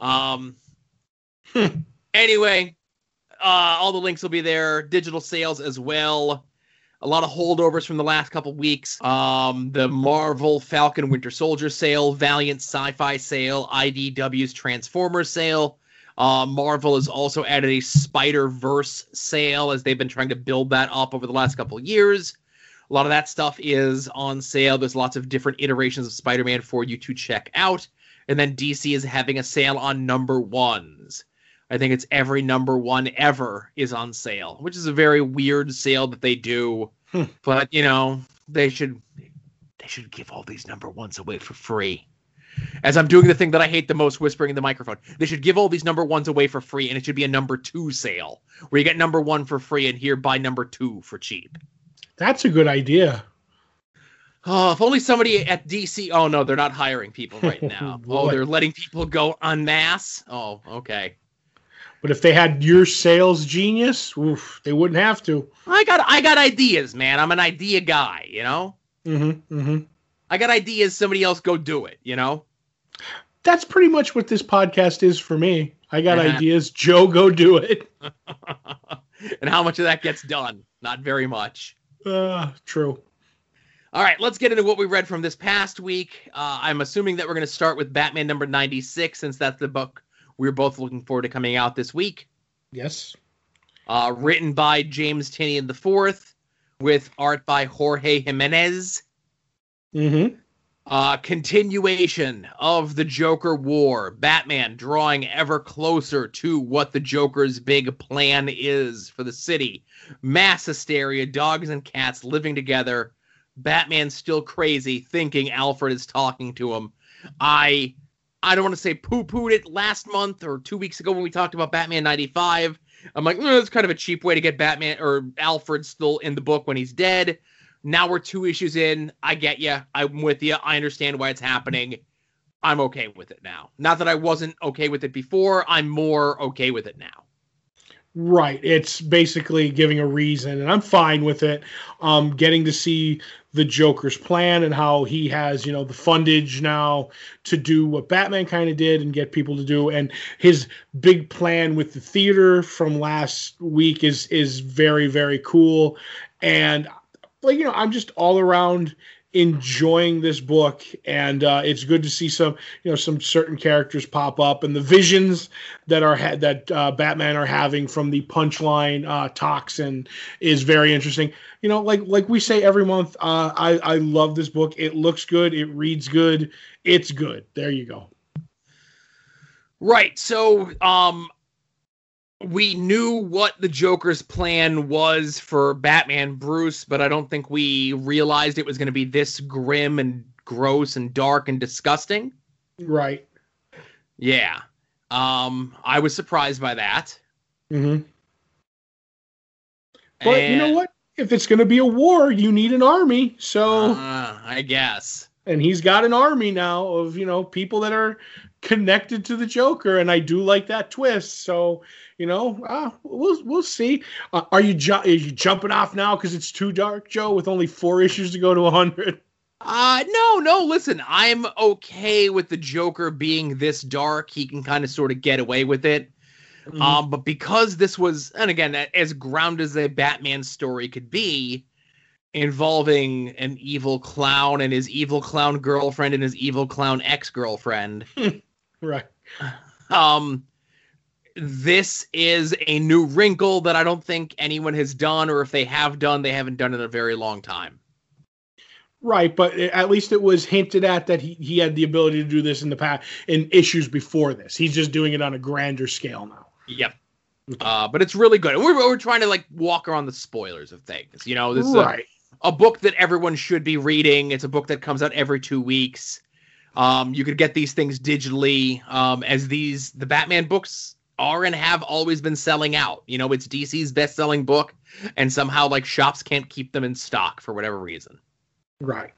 um, anyway, uh, all the links will be there. Digital sales as well. A lot of holdovers from the last couple weeks. Um, the Marvel Falcon Winter Soldier sale, Valiant Sci-Fi sale, IDW's Transformers sale. Uh, Marvel has also added a Spider Verse sale as they've been trying to build that up over the last couple of years. A lot of that stuff is on sale. There's lots of different iterations of Spider Man for you to check out. And then DC is having a sale on number ones. I think it's every number one ever is on sale, which is a very weird sale that they do. Hmm. But you know, they should they should give all these number ones away for free. As I'm doing the thing that I hate the most, whispering in the microphone, they should give all these number ones away for free, and it should be a number two sale where you get number one for free and here buy number two for cheap. That's a good idea. Oh, if only somebody at DC. Oh no, they're not hiring people right now. oh, they're letting people go en masse. Oh, okay. But if they had your sales genius, oof, they wouldn't have to. I got I got ideas, man. I'm an idea guy, you know. Mm-hmm, mm-hmm. I got ideas. Somebody else go do it, you know. That's pretty much what this podcast is for me. I got Uh-huh. ideas. Joe, go do it. and how much of that gets done? Not very much. Uh, true. All right, let's get into what we read from this past week. Uh, I'm assuming that we're going to start with Batman number 96, since that's the book we're both looking forward to coming out this week. Yes. Uh, written by James Tynion IV, with art by Jorge Jimenez. Mm-hmm. Uh, continuation of the Joker War. Batman drawing ever closer to what the Joker's big plan is for the city. Mass hysteria, dogs and cats living together. Batman still crazy, thinking Alfred is talking to him. I I don't want to say poo-pooed it last month or two weeks ago when we talked about Batman 95. I'm like, "Eh, it's kind of a cheap way to get Batman or Alfred still in the book when he's dead. Now we're two issues in. I get you. I'm with you. I understand why it's happening. I'm okay with it now. Not that I wasn't okay with it before. I'm more okay with it now. Right. It's basically giving a reason, and I'm fine with it. Um, getting to see the Joker's plan and how he has, you know, the fundage now to do what Batman kind of did and get people to do. And his big plan with the theater from last week is is very very cool. And like you know, I'm just all around enjoying this book and uh, it's good to see some you know some certain characters pop up and the visions that are ha- that uh, batman are having from the punchline uh, toxin is very interesting. You know like like we say every month uh, i i love this book. It looks good. It reads good. It's good. There you go. Right. So um we knew what the Joker's plan was for Batman Bruce, but I don't think we realized it was going to be this grim and gross and dark and disgusting. Right. Yeah. Um, I was surprised by that. Mm-hmm. But and, you know what? If it's going to be a war, you need an army. So uh, I guess. And he's got an army now of you know people that are connected to the Joker, and I do like that twist. So you know, uh, we'll we'll see. Uh, are you ju- are you jumping off now because it's too dark, Joe? With only four issues to go to hundred. Uh no, no, listen, I'm okay with the Joker being this dark. He can kind of sort of get away with it. Mm-hmm. Um, but because this was, and again, as grounded as a Batman story could be, involving an evil clown and his evil clown girlfriend and his evil clown ex-girlfriend. right. Um this is a new wrinkle that I don't think anyone has done, or if they have done, they haven't done it in a very long time. Right, but at least it was hinted at that he, he had the ability to do this in the past in issues before this. He's just doing it on a grander scale now. Yep. Uh, but it's really good. We're, we're trying to like walk around the spoilers of things. You know, this is right. a, a book that everyone should be reading. It's a book that comes out every two weeks. Um, you could get these things digitally um, as these the Batman books are and have always been selling out. You know, it's DC's best selling book, and somehow like shops can't keep them in stock for whatever reason. Right.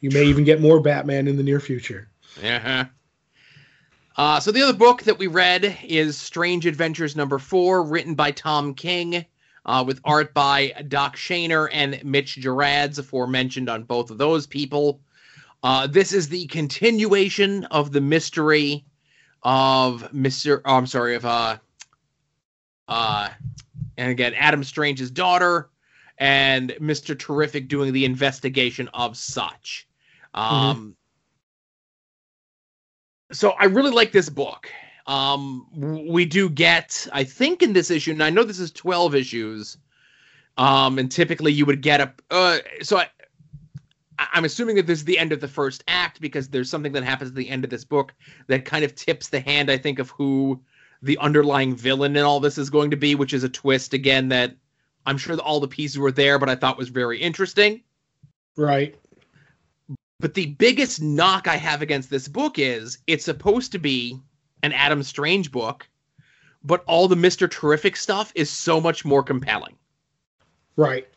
You may even get more Batman in the near future. Uh-huh. Uh, so the other book that we read is Strange Adventures number four, written by Tom King, uh, with art by Doc Shaner and Mitch Gerads, aforementioned on both of those people. Uh, this is the continuation of the mystery of Mr. Oh, I'm sorry, of uh uh and again Adam Strange's daughter and Mr. Terrific doing the investigation of such. Mm-hmm. Um mm-hmm. so I really like this book. Um we do get I think in this issue and I know this is 12 issues um and typically you would get a uh so I I'm assuming that this is the end of the first act because there's something that happens at the end of this book that kind of tips the hand, I think, of who the underlying villain in all this is going to be, which is a twist again that I'm sure that all the pieces were there, but I thought was very interesting. Right. But the biggest knock I have against this book is it's supposed to be an Adam Strange book, but all the Mr. Terrific stuff is so much more compelling. Right.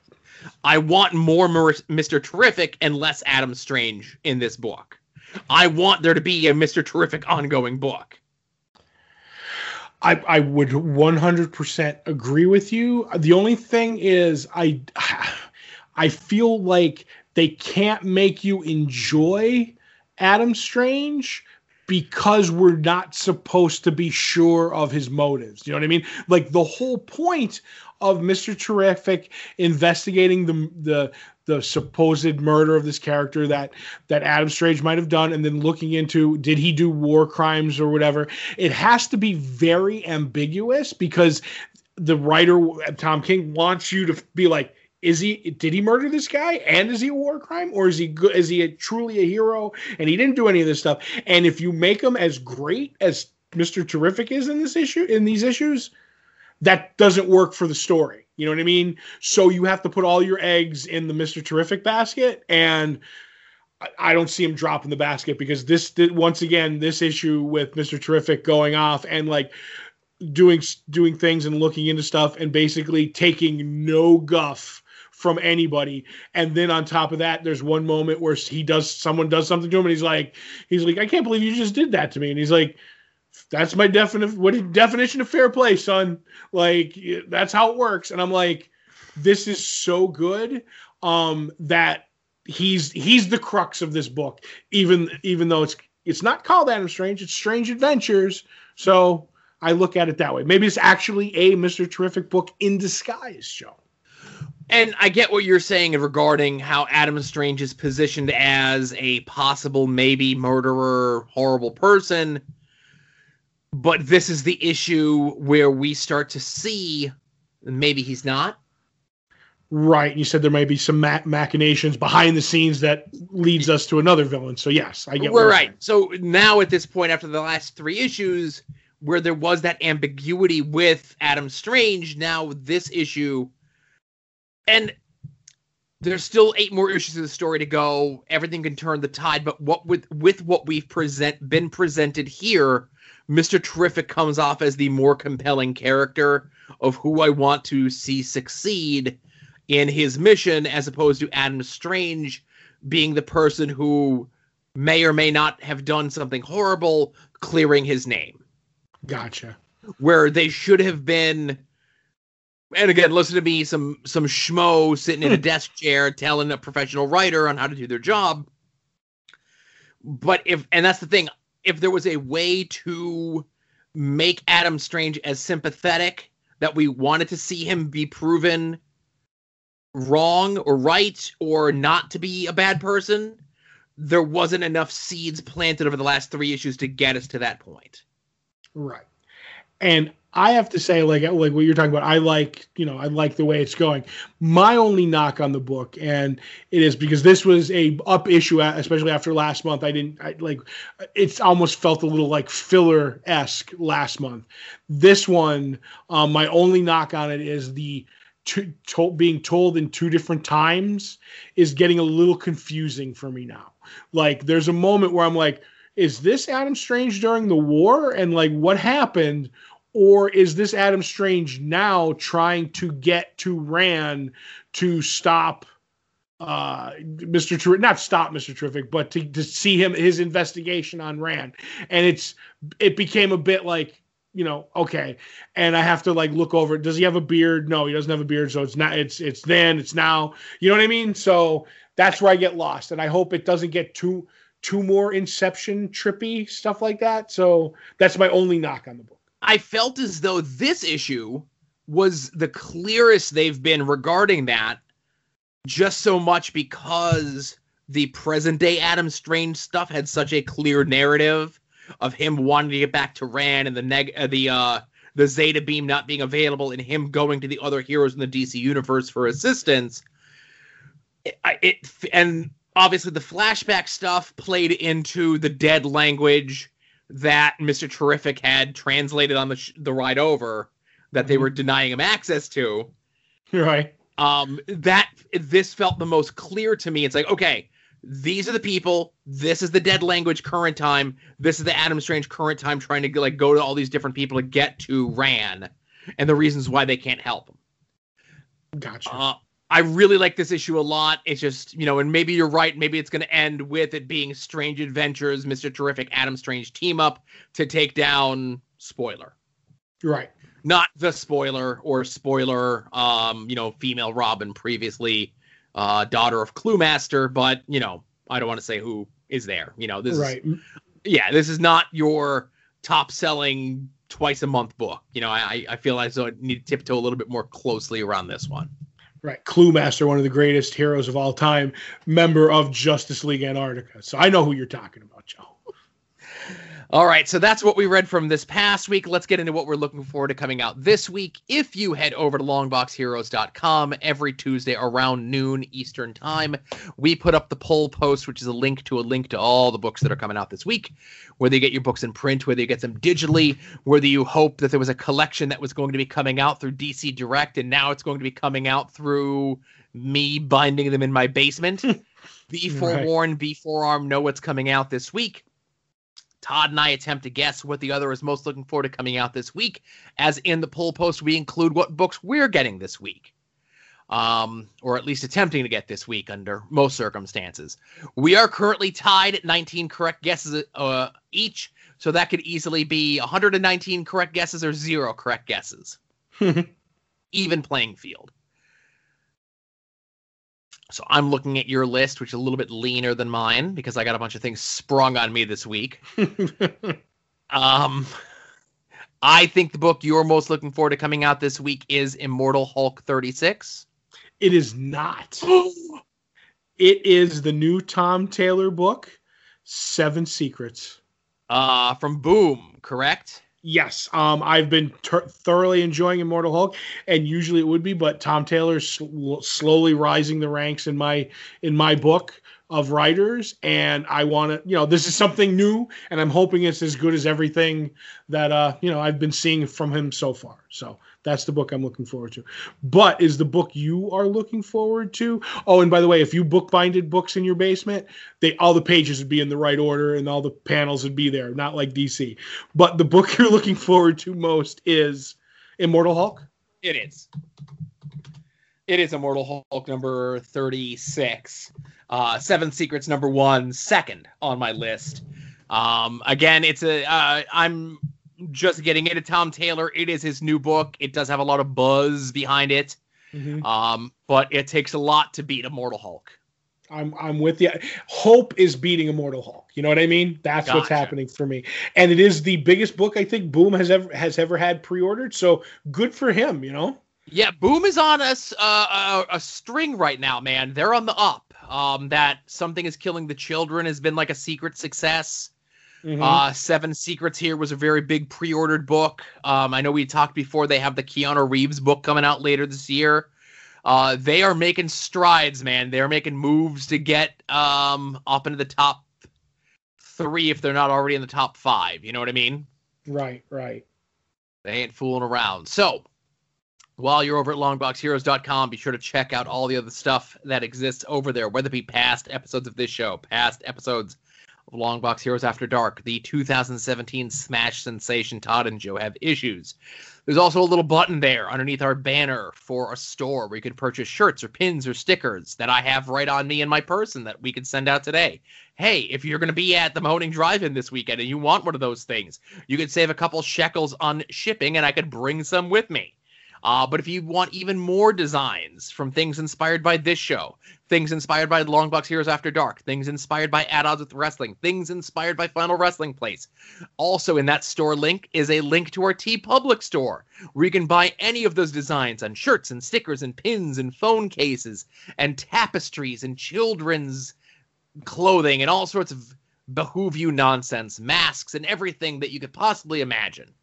I want more Mr. Terrific and less Adam Strange in this book. I want there to be a Mr. Terrific ongoing book. I, I would 100% agree with you. The only thing is, I I feel like they can't make you enjoy Adam Strange because we're not supposed to be sure of his motives. You know what I mean? Like the whole point of Mr. Terrific investigating the the the supposed murder of this character that that Adam Strange might have done and then looking into did he do war crimes or whatever it has to be very ambiguous because the writer Tom King wants you to be like is he did he murder this guy and is he a war crime or is he good is he a, truly a hero and he didn't do any of this stuff and if you make him as great as Mr. Terrific is in this issue in these issues that doesn't work for the story. You know what I mean? So you have to put all your eggs in the Mr. Terrific basket and I don't see him dropping the basket because this once again this issue with Mr. Terrific going off and like doing doing things and looking into stuff and basically taking no guff from anybody and then on top of that there's one moment where he does someone does something to him and he's like he's like I can't believe you just did that to me and he's like that's my definite what definition of fair play, son. Like that's how it works. And I'm like, this is so good um, that he's he's the crux of this book. Even even though it's it's not called Adam Strange, it's Strange Adventures. So I look at it that way. Maybe it's actually a Mr. Terrific book in disguise, Joe. And I get what you're saying regarding how Adam Strange is positioned as a possible, maybe murderer, horrible person. But this is the issue where we start to see maybe he's not. Right. You said there may be some ma- machinations behind the scenes that leads us to another villain. So yes, I get. We're right. So now at this point, after the last three issues, where there was that ambiguity with Adam Strange, now this issue, and there's still eight more issues of the story to go. Everything can turn the tide, but what with with what we've present been presented here, Mister Terrific comes off as the more compelling character of who I want to see succeed in his mission as opposed to Adam Strange being the person who may or may not have done something horrible, clearing his name. Gotcha. Where they should have been and again, listen to me, some some schmo sitting in a hmm. desk chair telling a professional writer on how to do their job. But if and that's the thing, if there was a way to make Adam Strange as sympathetic that we wanted to see him be proven wrong or right or not to be a bad person, there wasn't enough seeds planted over the last three issues to get us to that point. Right. And I have to say, like like what you're talking about, I like you know I like the way it's going. My only knock on the book, and it is because this was a up issue, especially after last month. I didn't I, like it's almost felt a little like filler esque last month. This one, um, my only knock on it is the to, to, being told in two different times is getting a little confusing for me now. Like there's a moment where I'm like, is this Adam Strange during the war and like what happened? Or is this Adam Strange now trying to get to Rann to stop uh Mr. Terrific, not stop Mr. Terrific, but to, to see him his investigation on Rann. And it's it became a bit like you know, okay. And I have to like look over. Does he have a beard? No, he doesn't have a beard. So it's not. It's it's then. It's now. You know what I mean? So that's where I get lost, and I hope it doesn't get too too more Inception trippy stuff like that. So that's my only knock on the book. I felt as though this issue was the clearest they've been regarding that, just so much because the present day Adam Strange stuff had such a clear narrative of him wanting to get back to Rann and the neg uh, the uh the Zeta beam not being available and him going to the other heroes in the DC universe for assistance. It, it and obviously the flashback stuff played into the dead language that Mister Terrific had translated on the sh- the ride over that they mm-hmm. were denying him access to. Right. Um. That this felt the most clear to me. It's like okay these are the people. This is the dead language current time. This is the Adam Strange current time trying to like go to all these different people to get to Rann and the reasons why they can't help him. Gotcha. Uh, I really like this issue a lot. It's just you know, and maybe you're right. Maybe it's going to end with it being Strange Adventures, Mister Terrific, Adam Strange team up to take down spoiler. Right. Not the spoiler or spoiler. Um, you know, female Robin previously uh, daughter of Cluemaster, but you know, I don't want to say who is there. You know, this right. is yeah, this is not your top selling twice a month book. You know, I I feel as though I need to tiptoe a little bit more closely around this one. Right, Cluemaster, one of the greatest heroes of all time, member of Justice League Antarctica. So I know who you're talking about, Joe. All right, so that's what we read from this past week. Let's get into what we're looking forward to coming out this week. If you head over to longboxheroes.com every Tuesday around noon Eastern Time, we put up the poll post, which is a link to a link to all the books that are coming out this week. Whether you get your books in print, whether you get them digitally, whether you hope that there was a collection that was going to be coming out through DC Direct and now it's going to be coming out through me binding them in my basement. be forewarned, right. be forearmed, know what's coming out this week. Todd and I attempt to guess what the other is most looking forward to coming out this week. As in the poll post, we include what books we're getting this week. um, or at least attempting to get this week under most circumstances. We are currently tied at 19 correct guesses uh, each, so that could easily be 119 correct guesses or zero correct guesses. Even playing field. So I'm looking at your list, which is a little bit leaner than mine because I got a bunch of things sprung on me this week. um, I think the book you're most looking forward to coming out this week is Immortal Hulk 36. It is not. it is the new Tom Taylor book, Seven Secrets. Uh, from Boom, correct? Yes, um, I've been ter- thoroughly enjoying Immortal Hulk, and usually it would be, but Tom Taylor's sl- slowly rising the ranks in my in my book of writers, and I want to, you know, this is something new, and I'm hoping it's as good as everything that uh, you know I've been seeing from him so far. So that's the book I'm looking forward to. But is the book you are looking forward to? Oh, and by the way, if you bookbinded books in your basement, they all the pages would be in the right order and all the panels would be there, not like DC. But the book you're looking forward to most is Immortal Hulk. It is. It is Immortal Hulk number 36. Uh, Seven Secrets number one, second on my list. Um, again, it's a. Uh, I'm just getting into Tom Taylor. It is his new book. It does have a lot of buzz behind it. Mm-hmm. Um, but it takes a lot to beat Immortal Hulk. I'm I'm with you. Hope is beating Immortal Hulk. You know what I mean? That's gotcha. what's happening for me. And it is the biggest book I think Boom has ever has ever had pre-ordered. So good for him. You know. Yeah, Boom is on a, uh, a, a string right now, man. They're on the up. Um, that something is killing the children has been like a secret success. Mm-hmm. Uh, Seven Secrets here was a very big pre-ordered book. Um, I know we talked before. They have the Keanu Reeves book coming out later this year. Uh, they are making strides, man. They're making moves to get um, up into the top three if they're not already in the top five. You know what I mean? Right, right. They ain't fooling around. So while you're over at longboxheroes.com, be sure to check out all the other stuff that exists over there, whether it be past episodes of this show, past episodes of Longbox Heroes After Dark, the 2017 Smash sensation Todd and Joe have issues. There's also a little button there underneath our banner for a store where you can purchase shirts or pins or stickers that I have right on me in my person that we could send out today. Hey, if you're going to be at the Mahoning Drive-In this weekend and you want one of those things, you could save a couple shekels on shipping and I could bring some with me. Uh, but if you want even more designs from things inspired by this show, things inspired by the Longbox Heroes After Dark, things inspired by At Odds with Wrestling, things inspired by Final Wrestling Place. Also, in that store link is a link to our TeePublic store where you can buy any of those designs on shirts and stickers and pins and phone cases and tapestries and children's clothing and all sorts of behoove you nonsense, masks and everything that you could possibly imagine.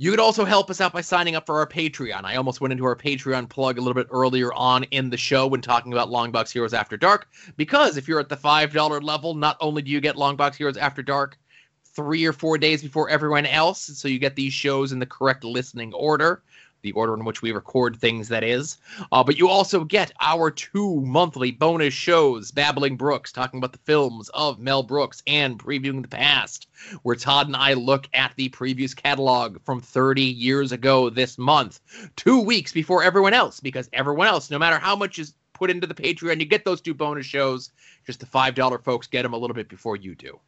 You could also help us out by signing up for our Patreon. I almost went into our Patreon plug a little bit earlier on in the show when talking about Longbox Heroes After Dark, because if you're at the $5 level, not only do you get Longbox Heroes After Dark three or four days before everyone else, so you get these shows in the correct listening order, the order in which we record things, that is. Uh, but you also get our two monthly bonus shows, Babbling Brooks, talking about the films of Mel Brooks and previewing the past, where Todd and I look at the previous catalog from 30 years ago this month, two weeks before everyone else, because everyone else, no matter how much is put into the Patreon, you get those two bonus shows. Just the $5 folks get them a little bit before you do.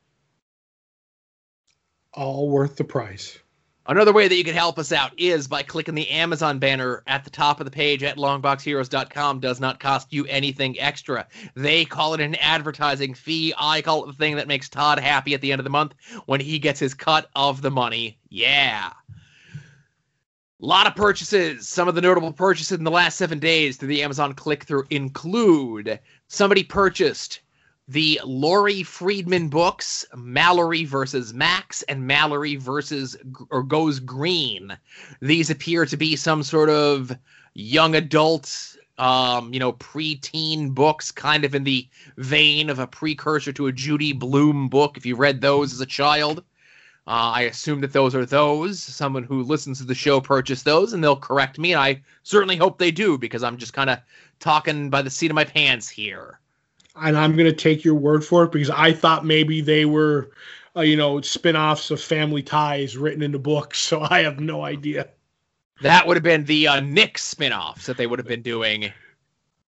All worth the price. Another way that you can help us out is by clicking the Amazon banner at the top of the page at longboxheroes.com. Does not cost you anything extra. They call it an advertising fee. I call it the thing that makes Todd happy at the end of the month when he gets his cut of the money. Yeah. A lot of purchases. Some of the notable purchases in the last seven days through the Amazon click through include somebody purchased the Laurie Friedman books, Mallory versus Max and Mallory versus or Goes Green. These appear to be some sort of young adult, um, you know, preteen books, kind of in the vein of a precursor to a Judy Blume book. If you read those as a child, uh, I assume that those are those. Someone who listens to the show purchased those, and they'll correct me. And I certainly hope they do because I'm just kind of talking by the seat of my pants here and I'm going to take your word for it because I thought maybe they were, uh, you know, spin-offs of Family Ties written into books. So I have no idea. That would have been the uh, Nick spin-offs that they would have been doing.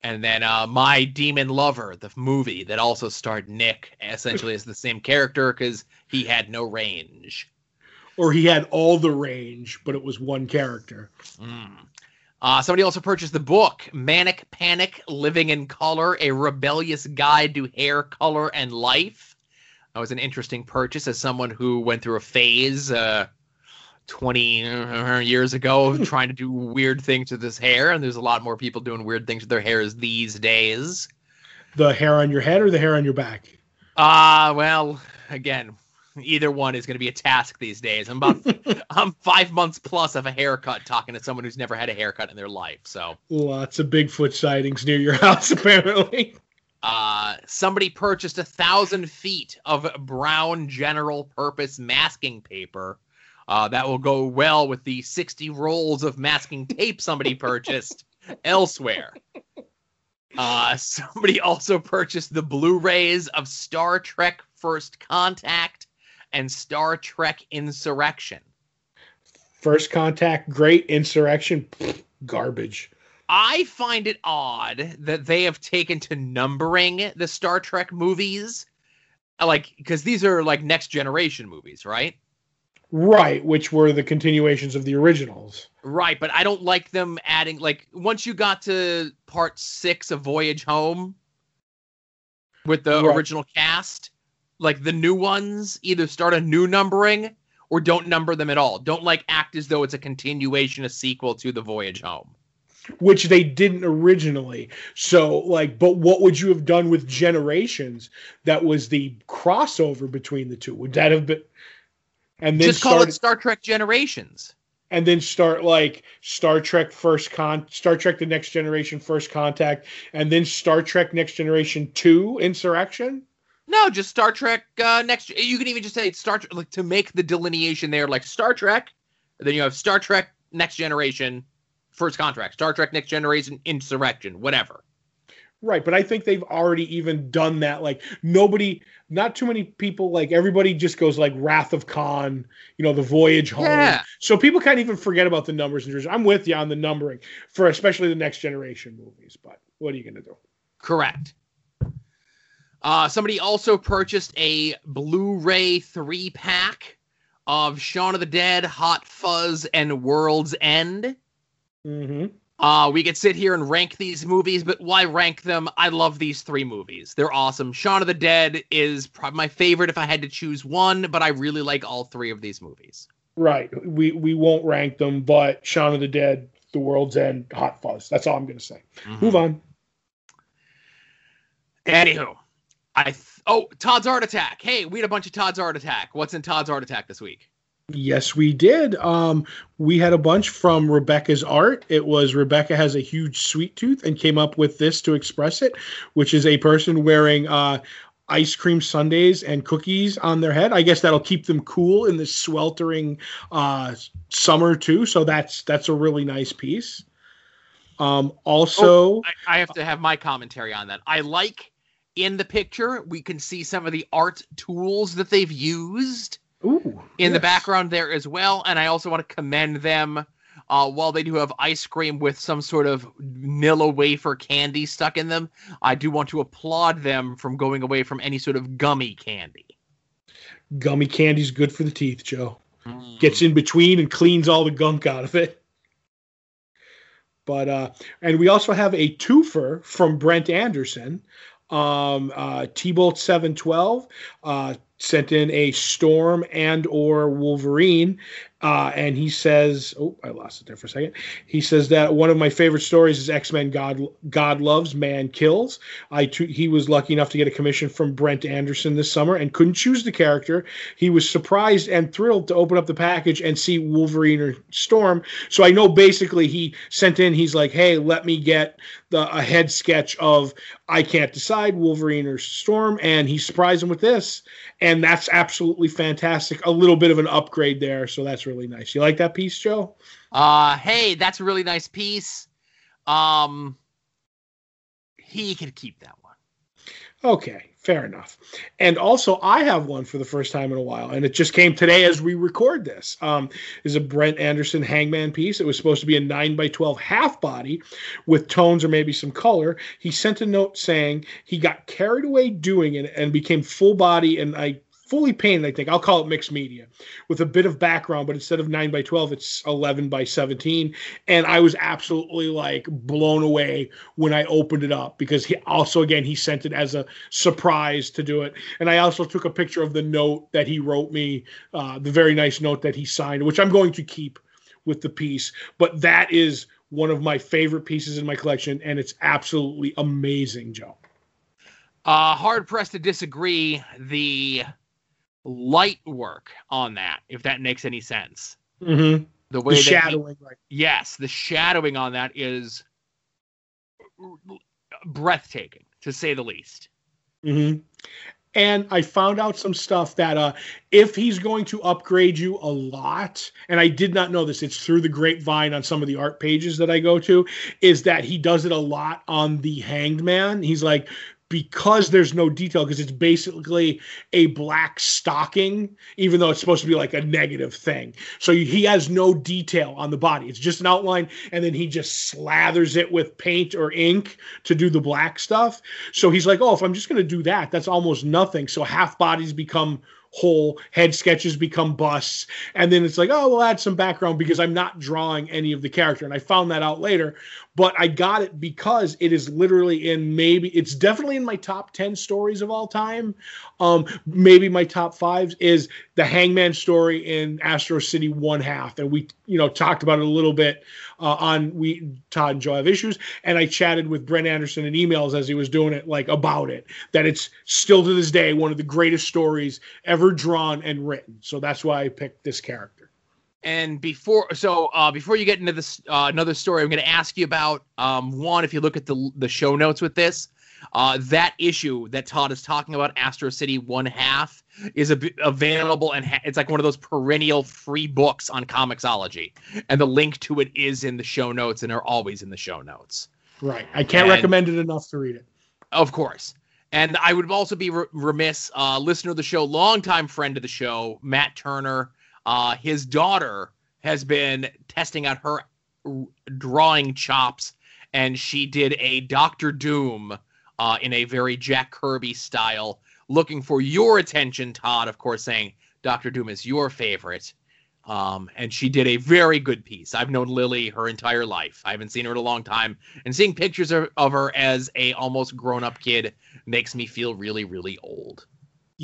And then uh, My Demon Lover, the movie that also starred Nick essentially as the same character because he had no range. Or he had all the range, but it was one character. Mm. Uh, somebody also purchased the book Manic Panic Living in Color, a rebellious guide to hair, color, and life. That was an interesting purchase as someone who went through a phase uh, 20 uh, years ago of trying to do weird things with his hair. And there's a lot more people doing weird things with their hairs these days. The hair on your head or the hair on your back? Ah, uh, well, again, either one is going to be a task these days. I'm about I'm five months plus of a haircut talking to someone who's never had a haircut in their life. So lots of Bigfoot sightings near your house, apparently. Uh, somebody purchased a thousand feet of brown general purpose masking paper. Uh, that will go well with the 60 rolls of masking tape somebody purchased elsewhere. Uh, somebody also purchased the Blu-rays of Star Trek First Contact and Star Trek Insurrection. First Contact, great. Insurrection, garbage. I find it odd that they have taken to numbering the Star Trek movies, like because these are like next generation movies, right? Right, which were the continuations of the originals. Right, but I don't like them adding like once you got to part six of Voyage Home with the right. original cast, like the new ones either start a new numbering or don't number them at all. Don't like act as though it's a continuation, a sequel to the Voyage Home. Which they didn't originally. So, like, but what would you have done with Generations that was the crossover between the two? Would that have been. And then just call started, it Star Trek Generations. And then start like Star Trek First Con, Star Trek The Next Generation First Contact, and then Star Trek Next Generation Two Insurrection. No, just Star Trek uh, next. You can even just say Star Trek like to make the delineation there, like Star Trek. Then you have Star Trek Next Generation, First Contract, Star Trek Next Generation, Insurrection, whatever. Right, but I think they've already even done that. Like nobody, not too many people. Like everybody just goes like Wrath of Khan, you know, the Voyage Home. Yeah. So people can't even forget about the numbers. And I'm with you on the numbering for especially the next generation movies. But what are you going to do? Correct. Uh, somebody also purchased a Blu-ray three pack of Shaun of the Dead, Hot Fuzz, and World's End. Mm-hmm. Uh, we could sit here and rank these movies, but why rank them? I love these three movies. They're awesome. Shaun of the Dead is probably my favorite if I had to choose one, but I really like all three of these movies. Right. We we won't rank them, but Shaun of the Dead, The World's End, Hot Fuzz. That's all I'm going to say. Mm-hmm. Move on. Anywho, I th- oh Todd's Art Attack. Hey, we had a bunch of Todd's Art Attack. What's in Todd's Art Attack this week? Yes, we did. Um, we had a bunch from Rebecca's art. It was Rebecca has a huge sweet tooth and came up with this to express it, which is a person wearing uh, ice cream sundaes and cookies on their head. I guess that'll keep them cool in this sweltering uh, summer too. So that's that's a really nice piece. Um, also, oh, I, I have to have my commentary on that. I like in the picture we can see some of the art tools that they've used Ooh, in yes. the background there as well and i also want to commend them uh, while they do have ice cream with some sort of Nilla wafer candy stuck in them, I do want to applaud them from going away from any sort of gummy candy. Gummy candy's good for the teeth, Joe. Mm. Gets in between and cleans all the gunk out of it. But uh, and we also have a twofer from Brent Anderson um, uh, T-Bolt 712 uh, sent in a Storm and or Wolverine uh, and he says, "Oh, I lost it there for a second. He says that one of my favorite stories is X Men: God God Loves, Man Kills. I t- he was lucky enough to get a commission from Brent Anderson this summer and couldn't choose the character. He was surprised and thrilled to open up the package and see Wolverine or Storm. So I know basically he sent in. He's like, "Hey, let me get the a head sketch of I can't decide Wolverine or Storm," and he surprised him with this, and that's absolutely fantastic. A little bit of an upgrade there, so that's really really nice. You like that piece, Joe? Uh, hey, that's a really nice piece. Um, he can keep that one. Okay, Fair enough. And also, I have one for the first time in a while, and it just came today as we record this. Um, is a Brent Anderson Hangman piece. It was supposed to be a nine by twelve half body with tones or maybe some color. He sent a note saying he got carried away doing it and became full body, and I fully painted, I think. I'll call it mixed media with a bit of background, but instead of 9 by 12, it's 11 by 17. And I was absolutely like blown away when I opened it up because he also, again, he sent it as a surprise to do it. And I also took a picture of the note that he wrote me, uh, the very nice note that he signed, which I'm going to keep with the piece. But that is one of my favorite pieces in my collection, and it's absolutely amazing, Joe. Uh, hard pressed to disagree. The light work on that, if that makes any sense. Mm-hmm. The way The that he- right? yes, the shadowing on that is breathtaking, to say the least. hmm And I found out some stuff that uh, if he's going to upgrade you a lot, and I did not know this, it's through the grapevine on some of the art pages that I go to, is that he does it a lot on the Hanged Man. He's like, because there's no detail, because it's basically a black stocking, even though it's supposed to be like a negative thing. So he has no detail on the body. It's just an outline, and then he just slathers it with paint or ink to do the black stuff. So he's like, oh, if I'm just going to do that, that's almost nothing. So half bodies become whole, head sketches become busts. And then it's like, oh, we'll add some background because I'm not drawing any of the character. And I found that out later. But I got it because it is literally in maybe, it's definitely in my top 10 stories of all time. Um, maybe my top fives is the Hangman story in Astro City One Half. And we, you know, talked about it a little bit uh, on we Todd and Joe have issues, and I chatted with Brent Anderson in emails as he was doing it, like about it. That it's still to this day one of the greatest stories ever drawn and written. So that's why I picked this character. And before, so uh, before you get into this uh, another story, I'm going to ask you about um, one. If you look at the the show notes with this, uh, that issue that Todd is talking about, Astro City One Half, is a, available and ha- it's like one of those perennial free books on Comixology, and the link to it is in the show notes, and are always in the show notes. Right. I can't And- recommend it enough to read it. Of course. And I would also be re- remiss, uh, listener of the show, longtime friend of the show, Matt Turner. Uh, his daughter has been testing out her drawing chops, and she did a Doctor Doom uh, in a very Jack Kirby style, looking for your attention, Todd, of course, saying Doctor Doom is your favorite. Um, and she did a very good piece. I've known Lily her entire life. I haven't seen her in a long time, and seeing pictures of, of her as a almost grown up kid makes me feel really, really old.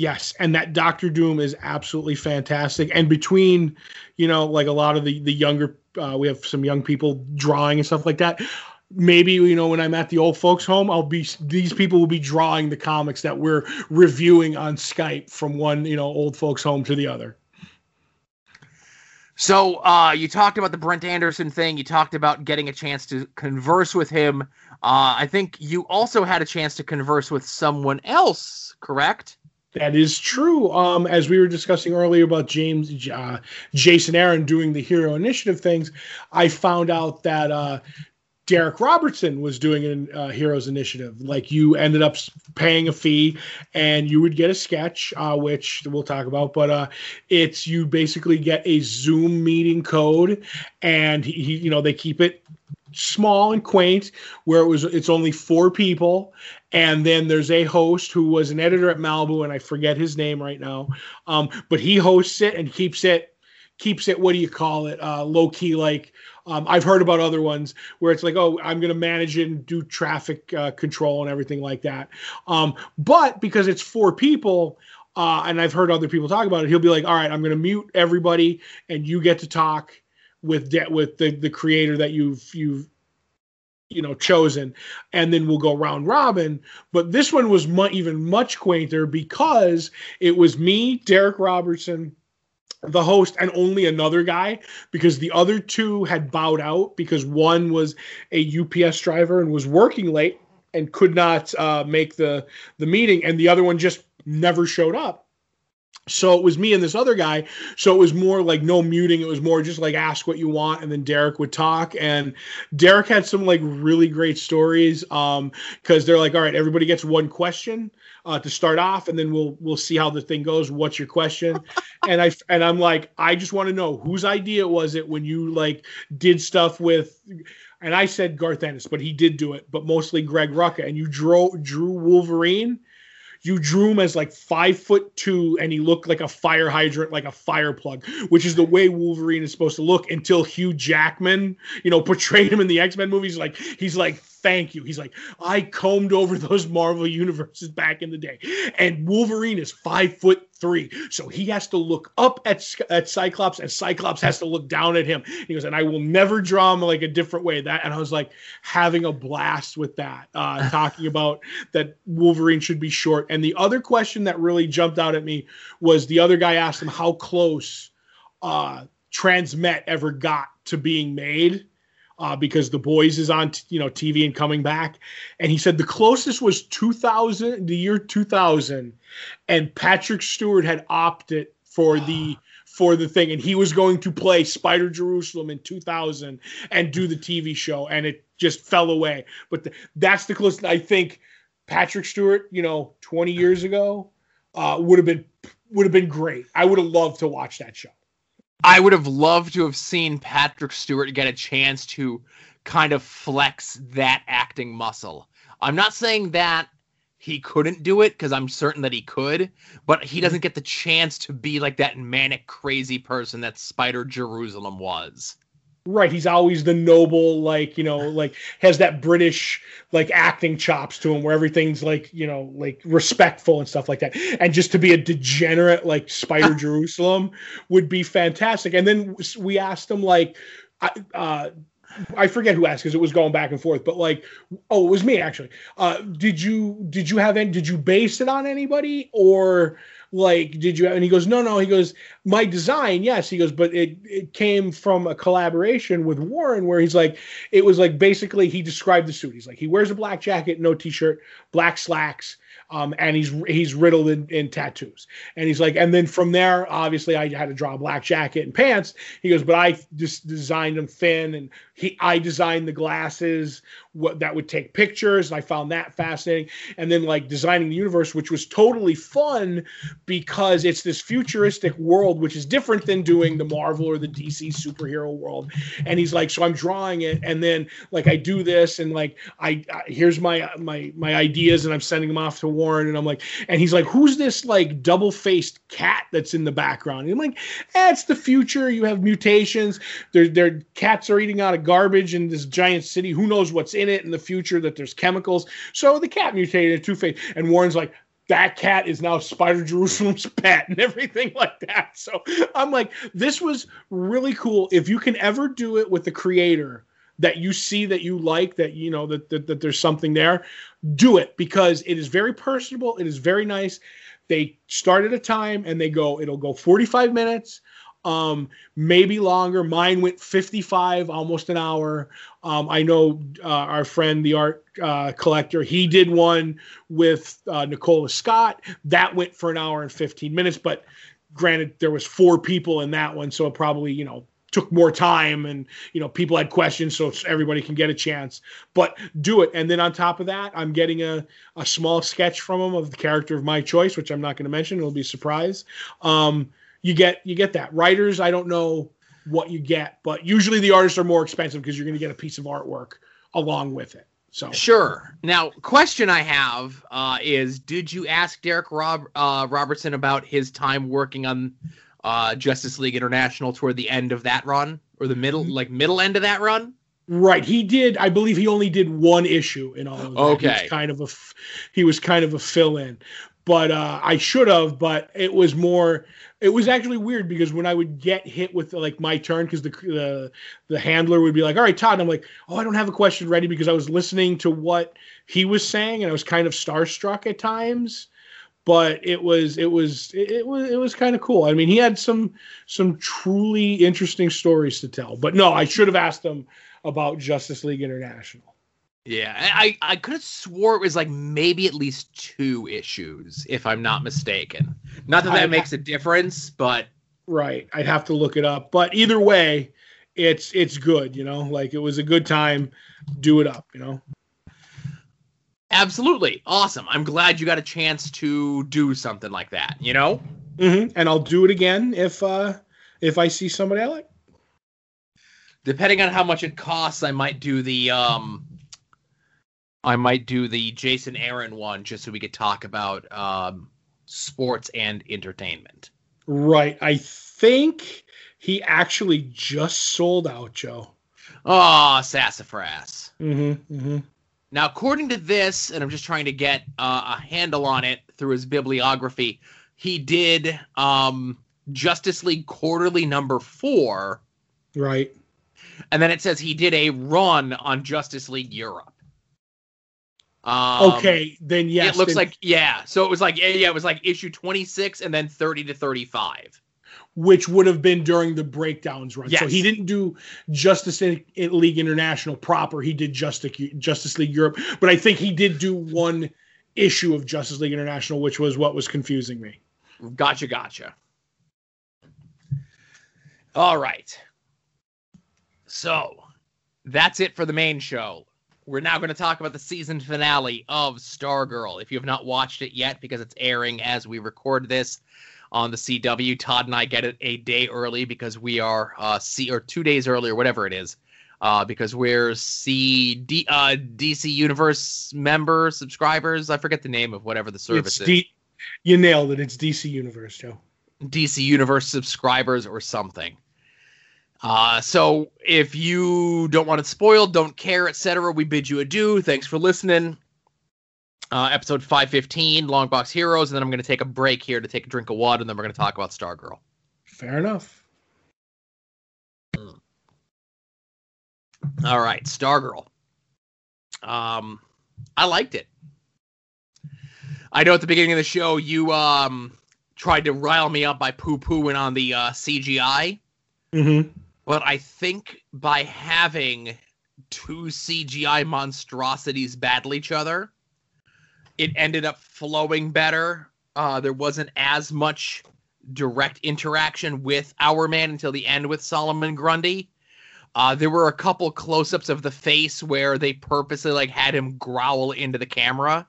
Yes, and that Doctor Doom is absolutely fantastic. And between, you know, like a lot of the the younger, uh, we have some young people drawing and stuff like that. Maybe you know when I'm at the old folks' home, I'll be these people will be drawing the comics that we're reviewing on Skype from one you know old folks' home to the other. So uh, you talked about the Brent Anderson thing. You talked about getting a chance to converse with him. Uh, I think you also had a chance to converse with someone else, correct? That is true. Um, as we were discussing earlier about James, uh, Jason Aaron doing the Hero Initiative things, I found out that uh, Darick Robertson was doing a uh, Heroes Initiative. Like you ended up paying a fee, and you would get a sketch, uh, which we'll talk about. But uh, it's you basically get a Zoom meeting code, and he, you know, they keep it small and quaint where it was it's only four people and then there's a host who was an editor at Malibu and I forget his name right now um but he hosts it and keeps it keeps it what do you call it uh low key like um, I've heard about other ones where it's like, oh, I'm going to manage it and do traffic uh, control and everything like that. Um, but because it's four people, uh, and I've heard other people talk about it, he'll be like, all right, I'm going to mute everybody, and you get to talk with de- with the the creator that you've you've you know chosen and then we'll go round robin. But this one was mu- even much quainter because it was me Darick Robertson the host and only another guy because the other two had bowed out because one was a ups driver and was working late and could not uh, make the the meeting and the other one just never showed up so it was me and this other guy. So it was more like no muting. It was more just like ask what you want, and then Darick would talk. And Darick had some like really great stories. Um, because they're like, all right, everybody gets one question. uh, to start off, and then we'll we'll see how the thing goes. What's your question? and I and I'm like, I just want to know whose idea was it when you like did stuff with. And I said Garth Ennis, but he did do it, but mostly Greg Rucka. And you drew drew Wolverine you drew him as like five foot two and he looked like a fire hydrant, like a fire plug, which is the way Wolverine is supposed to look until Hugh Jackman, you know, portrayed him in the X Men movies. Like he's like, thank you. He's like, I combed over those Marvel universes back in the day, and Wolverine is five foot three, so he has to look up at at Cyclops, and Cyclops has to look down at him. He goes, and I will never draw him like a different way. That, and I was like having a blast with that, uh, talking about that Wolverine should be short. And the other question that really jumped out at me was the other guy asked him how close uh, Transmet ever got to being made uh, because the boys is on t- you know TV and coming back, and he said the closest was 2000, the year 2000, and Patrick Stewart had opted for the for the thing, and he was going to play Spider Jerusalem in 2000 and do the TV show, and it just fell away. But the, that's the closest I think Patrick Stewart, you know, 20 years ago, uh, would have been would have been great. I would have loved to watch that show. I would have loved to have seen Patrick Stewart get a chance to kind of flex that acting muscle. I'm not saying that he couldn't do it because I'm certain that he could, but he mm-hmm. doesn't get the chance to be like that manic, crazy person that Spider Jerusalem was. Right, he's always the noble, like you know, like has that British like acting chops to him, where everything's like you know, like respectful and stuff like that. And just to be a degenerate like Spider Jerusalem would be fantastic. And then we asked him like, uh, I forget who asked because it was going back and forth, but like, oh, it was me actually. Uh, did you did you have any? Did you base it on anybody or? Like did you and he goes no no. He goes my design yes. He goes but it it came from a collaboration with warren where he's like it was like basically he described the suit. He's like he wears a black jacket no t-shirt black slacks um, and he's he's riddled in, in, tattoos. And he's like, and then from there, obviously, I had to draw a black jacket and pants. He goes, but I just designed them thin, and he I designed the glasses what that would take pictures, and I found that fascinating. And then like designing the universe, which was totally fun because it's this futuristic world, which is different than doing the Marvel or the DC superhero world. And he's like, so I'm drawing it, and then like I do this, and like I, I here's my my my ideas, and I'm sending them off to Warren, and I'm like, and he's like, who's this like double faced cat that's in the background? And I'm like, eh, it's the future. You have mutations. Their their cats are eating out of garbage in this giant city. Who knows what's in it in the future? That there's chemicals. So the cat mutated Two Face, and Warren's like, that cat is now Spider Jerusalem's pet and everything like that. So I'm like, this was really cool. If you can ever do it with the creator that you see that you like, that you know that, that, that there's something there, do it because it is very personable. It is very nice. They start at a time and they go, it'll go 45 minutes, um, maybe longer. Mine went 55, almost an hour. Um, I know uh, our friend, the art uh, collector, he did one with uh, Nicola Scott. That went for an hour and 15 minutes, but granted, there was four people in that one, so probably, you know, took more time and you know people had questions so everybody can get a chance. But do it. And then on top of that i'm getting a, a small sketch from him of the character of my choice which i'm not going to mention. It'll be a surprise. Um, you get you get that. Writers i don't know what you get but usually the artists are more expensive because you're going to get a piece of artwork along with it. So sure. Now question i have uh, is did you ask Darick Rob, uh, robertson about his time working on uh, Justice League International toward the end of that run or the middle, mm-hmm. like middle end of that run. Right, he did. I believe he only did one issue in all of that. Okay, he was kind of a he was kind of a fill in, but uh, I should have. But it was more. It was actually weird because when I would get hit with like my turn, because the, the the handler would be like, "All right, Todd," and I'm like, "Oh, I don't have a question ready," because I was listening to what he was saying, and I was kind of starstruck at times but it was it was it was it was kind of cool. I mean, he had some some truly interesting stories to tell. But no, I should have asked him about Justice League International. Yeah, I I could have swore it was like maybe at least two issues, if I'm not mistaken. Not that that I'd makes a difference, but right, I'd have to look it up. But either way, it's it's good. You know, like it was a good time. Do it up. You know. Absolutely. Awesome. I'm glad you got a chance to do something like that, you know? Mm-hmm. And I'll do it again if uh if I see somebody I like. Depending on how much it costs, I might do the um I might do the Jason Aaron one just so we could talk about um sports and entertainment. Right. I think he actually just sold out, Joe. Oh, sassafras. Mm-hmm. Mm-hmm. Now, according to this, and I'm just trying to get uh, a handle on it through his bibliography, he did um, Justice League Quarterly number four. Right. And then it says he did a run on Justice League Europe. Um, okay, then yes. It looks then, like yeah. So it was like yeah, yeah, it was like issue 26 and then 30 to 35. Which would have been during the breakdowns run. Yes. So he didn't do Justice League International proper. He did Justice Justice League Europe, but I think he did do one issue of Justice League International, which was what was confusing me. Gotcha, gotcha. All right. So that's it for the main show. We're now going to talk about the season finale of Stargirl. If you have not watched it yet, because it's airing as we record this on the CW, Todd and I get it a day early because we are uh, C or two days early or whatever it is, uh, because we're CD uh, DC Universe members, subscribers. I forget the name of whatever the service It's is. D- you nailed it. It's DC Universe, Joe. DC Universe subscribers or something. Uh, so if you don't want it spoiled, don't care, etc., we bid you adieu. Thanks for listening. Uh, episode 515, Long Box Heroes, and then I'm going to take a break here to take a drink of water, and then we're going to talk about Stargirl. Fair enough. All right, Stargirl. Um, I liked it. I know at the beginning of the show you um tried to rile me up by poo pooing on the uh, CGI. Mm-hmm. But I think by having two CGI monstrosities battle each other, it ended up flowing better. Uh, there wasn't as much direct interaction with our man until the end with Solomon Grundy. Uh, there were a couple close-ups of the face where they purposely like had him growl into the camera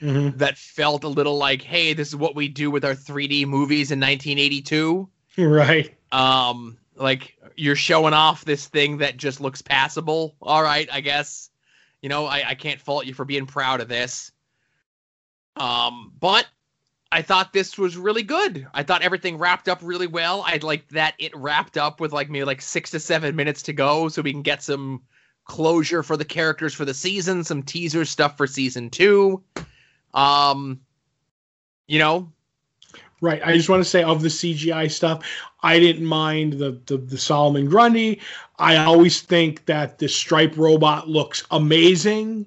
Mm-hmm. that felt a little like, "Hey, this is what we do with our 3D movies in 1982." Right. um like you're showing off this thing that just looks passable all right i guess you know i, I can't fault you for being proud of this um but i thought this was really good i thought everything wrapped up really well i'd like that it wrapped up with like maybe like six to seven minutes to go so we can get some closure for the characters for the season some teaser stuff for season two um you know Right. I just want to say of the CGI stuff, I didn't mind the, the the Solomon Grundy. I always think that the Stripe robot looks amazing.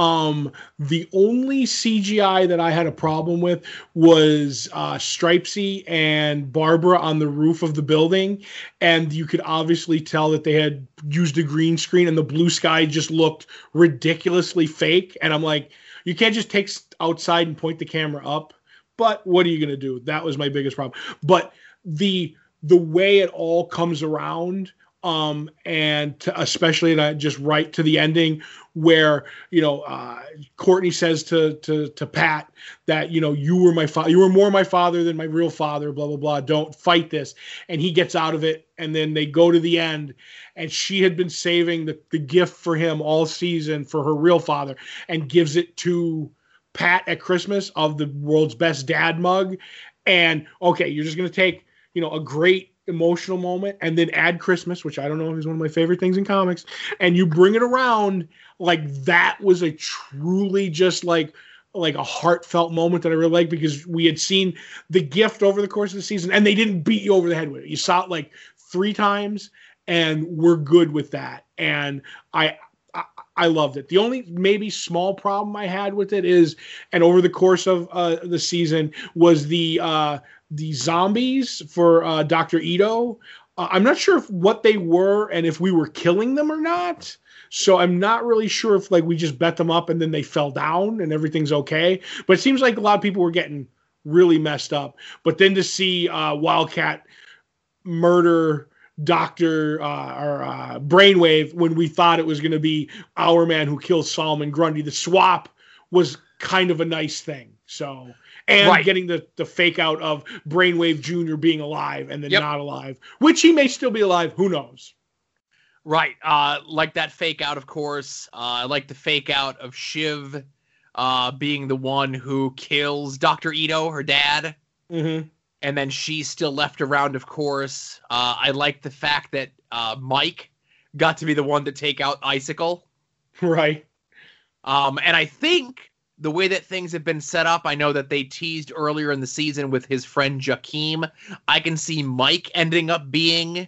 Um, the only CGI that I had a problem with was uh, Stripesy and Barbara on the roof of the building, and you could obviously tell that they had used a green screen, and the blue sky just looked ridiculously fake. And I'm like, you can't just take outside and point the camera up. But what are you to do? That was my biggest problem. But the the way it all comes around um and to, especially just right to the ending where you know uh courtney says to to to pat that you know you were my father you were more my father than my real father blah blah blah don't fight this. And he gets out of it and then they go to the end and she had been saving the, the gift for him all season for her real father and gives it to pat at christmas of the world's best dad mug. And okay you're just going to take you know a great emotional moment and then add christmas which i don't know is one of my favorite things in comics and you bring it around like that was a truly just like like a heartfelt moment that i really like because we had seen the gift over the course of the season and they didn't beat you over the head with it you saw it like three times and we're good with that and i I, I loved it. The only maybe small problem I had with it is, and over the course of uh, the season, was the uh, the zombies for uh, Doctor Ito. Uh, I'm not sure if what they were and if we were killing them or not. So I'm not really sure if like we just bet them up and then they fell down and everything's okay. But it seems like a lot of people were getting really messed up. But then to see uh, Wildcat murder Doctor uh, or uh, Brainwave when we thought it was going to be our man who kills Solomon Grundy, the swap was kind of a nice thing. So and Right. getting the the fake out of Brainwave Junior being alive and then Yep. not alive, which he may still be alive. Who knows? Right. Uh, like that fake out, of course. Uh, I like the fake out of Shiv uh, being the one who kills Dr. Ito, her dad. Mm-hmm. And then she's still left around, of course. Uh, I like the fact that uh, Mike got to be the one to take out Icicle. Right. Um, and I think the way that things have been set up, I know that they teased earlier in the season with his friend Jakeem. I can see Mike ending up being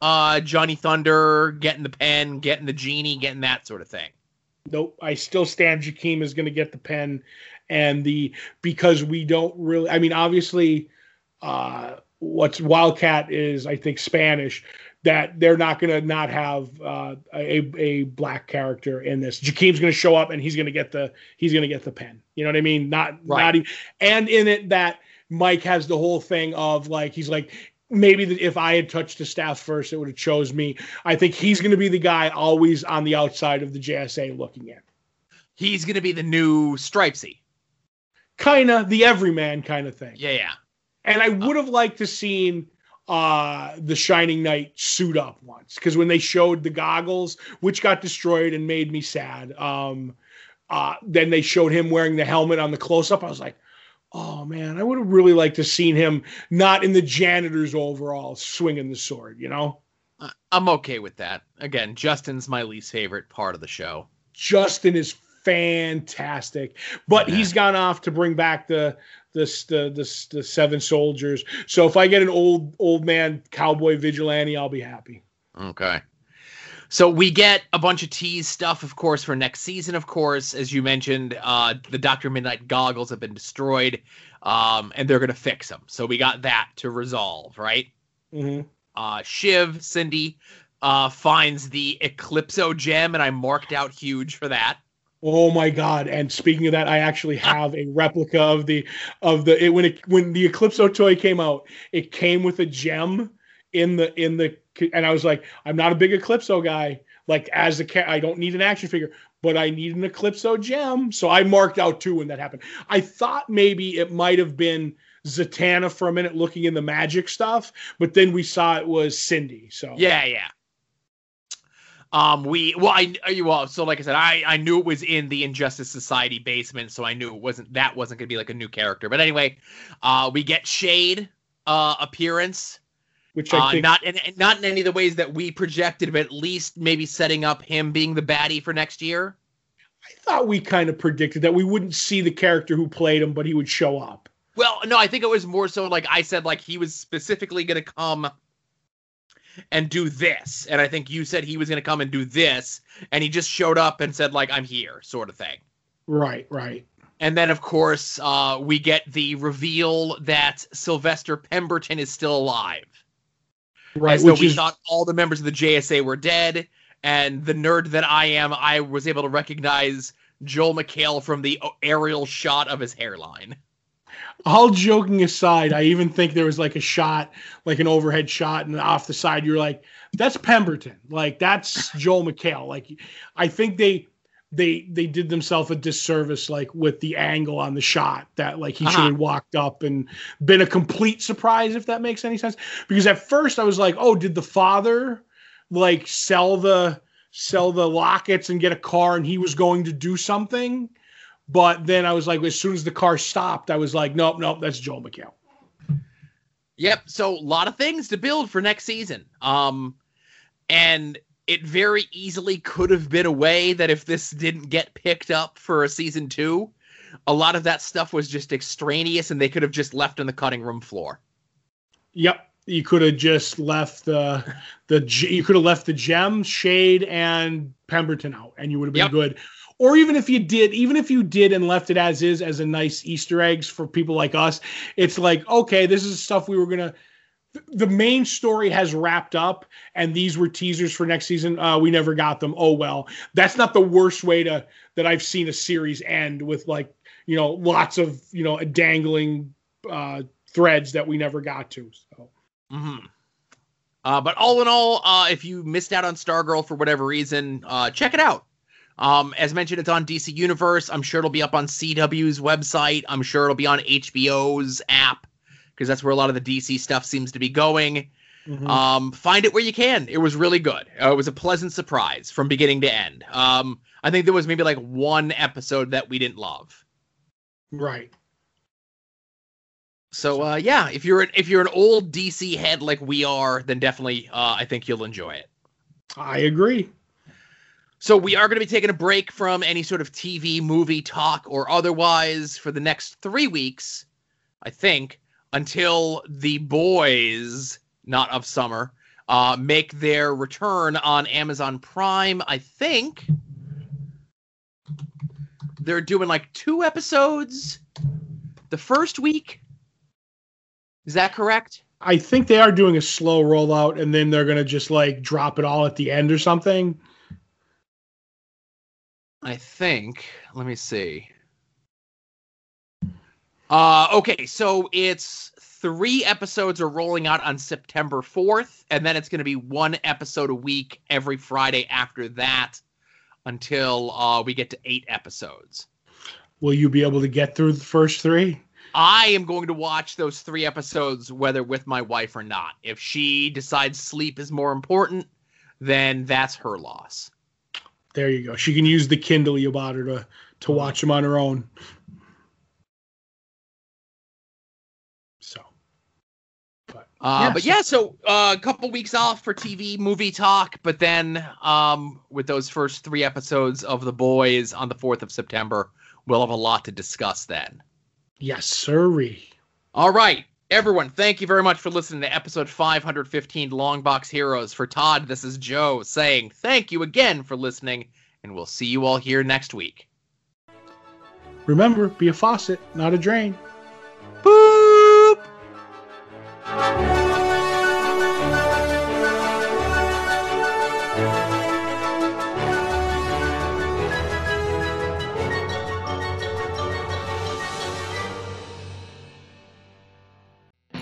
uh, Johnny Thunder, getting the pen, getting the genie, getting that sort of thing. Nope. I still stand Jakeem is going to get the pen and the because we don't really. I mean, obviously, uh, what's Wildcat is I think Spanish. That they're not going to not have uh, a a black character in this. Jakeem's going to show up and he's going to get the he's going to get the pen. You know what I mean? Not Right. not even, and in it that Mike has the whole thing of like he's like maybe if I had touched the staff first, it would have chose me. I think he's going to be the guy always on the outside of the JSA looking in. He's going to be the new Stripesy. kind of the everyman kind of thing. Yeah, yeah. And I would have liked to seen uh the Shining Knight suit up once because when they showed the goggles, which got destroyed and made me sad. Um, uh, then they showed him wearing the helmet on the close up. I was like, oh man, I would have really liked to seen him not in the janitor's overall swinging the sword. You know, I'm okay with that. Again, Justin's my least favorite part of the show. Justin is fantastic, but Yeah. he's gone off to bring back the the, the the the seven soldiers. So if I get an old old man cowboy vigilante, I'll be happy. Okay. So we get a bunch of tease stuff, of course, for next season. Of course, as you mentioned, uh, the Doctor Midnight goggles have been destroyed, um, and they're gonna fix them. So we got that to resolve, right? Mm-hmm. Uh, Shiv, Cindy, uh, finds the Eclipso gem, and I marked out huge for that. Oh my god! And speaking of that, I actually have a replica of the of the it, when it when the Eclipso toy came out. It came with a gem in the in the and I was like, I'm not a big Eclipso guy. Like as a cat, I don't need an action figure, but I need an Eclipso gem. So I marked out two when that happened. I thought maybe it might have been Zatanna for a minute looking in the magic stuff, but then we saw it was Cindy. So Yeah, yeah. Um, we well, I well, so like I said, I I knew it was in the Injustice Society basement, so I knew it wasn't that wasn't gonna be like a new character. But anyway, uh, we get Shade uh appearance, which I uh, think not in not in any of the ways that we projected, but at least maybe setting up him being the baddie for next year. I thought we kind of predicted that we wouldn't see the character who played him, but he would show up. Well, no, I think it was more so like I said, like he was specifically gonna come and do this, and I think you said he was gonna come and do this, and he just showed up and said like I'm here, sort of thing. Right, right. And then, of course, uh, we get the reveal that Sylvester Pemberton is still alive. Right, As though which we is thought all the members of the JSA were dead. And the nerd that I am, I was able to recognize Joel McHale from the aerial shot of his hairline. All joking aside. I even think there was like a shot, like an overhead shot, and off the side, you're like, "That's Pemberton. Like that's Joel McHale." Like, I think they they they did themselves a disservice, like with the angle on the shot. That like he should Uh-huh. have walked up and been a complete surprise, if that makes any sense. Because at first I was like, "Oh, did the father like sell the?" sell the lockets and get a car and he was going to do something but then I was like, as soon as the car stopped, I was like, nope, nope, that's Joel McHale. Yep. So a lot of things to build for next season. Um, and it very easily could have been a way that if this didn't get picked up for a season two, a lot of that stuff was just extraneous and they could have just left on the cutting room floor. Yep. You could have just left the the you could have left the gem, shade, and Pemberton out, and you would have been Yep. good. Or even if you did, even if you did and left it as is as a nice Easter eggs for people like us, it's like okay, this is stuff we were gonna. The main story has wrapped up, and these were teasers for next season. Uh, we never got them. Oh well, that's not the worst way to that I've seen a series end with like you know lots of you know dangling uh, threads that we never got to. So. hmm Uh, but all in all, uh, if you missed out on Stargirl for whatever reason, uh, check it out. Um, as mentioned, it's on DC Universe. I'm sure it'll be up on CW's website. I'm sure it'll be on HBO's app because that's where a lot of the DC stuff seems to be going. Mm-hmm. Um, find it where you can. It was really good. Uh, it was a pleasant surprise from beginning to end. Um, I think there was maybe like one episode that we didn't love. Right. So uh, yeah, if you're an, if you're an old DC head like we are, then definitely uh, I think you'll enjoy it. I agree. So we are going to be taking a break from any sort of TV, movie talk or otherwise for the next three weeks, I think, until the boys, not of summer, uh, make their return on Amazon Prime. I think they're doing like two episodes the first week. Is that correct? I think they are doing a slow rollout and then they're going to just like drop it all at the end or something. I think. Let me see. Uh, okay, so it's three episodes are rolling out on September 4th, and then it's going to be one episode a week every Friday after that until uh, we get to eight episodes. Will you be able to get through the first three? I am going to watch those three episodes whether with my wife or not. If she decides sleep is more important, then that's her loss. There you go. She can use the Kindle you bought her to to watch them on her own. So, but uh, yeah, but so, yeah, so uh, a couple weeks off for TV movie talk, but then um, with those first three episodes of The Boys on the fourth of September, we'll have a lot to discuss then. Yes, sirree. All right. Everyone, thank you very much for listening to episode 515 Longbox Heroes. For Todd, this is Joe saying thank you again for listening, and we'll see you all here next week. Remember, be a faucet, not a drain.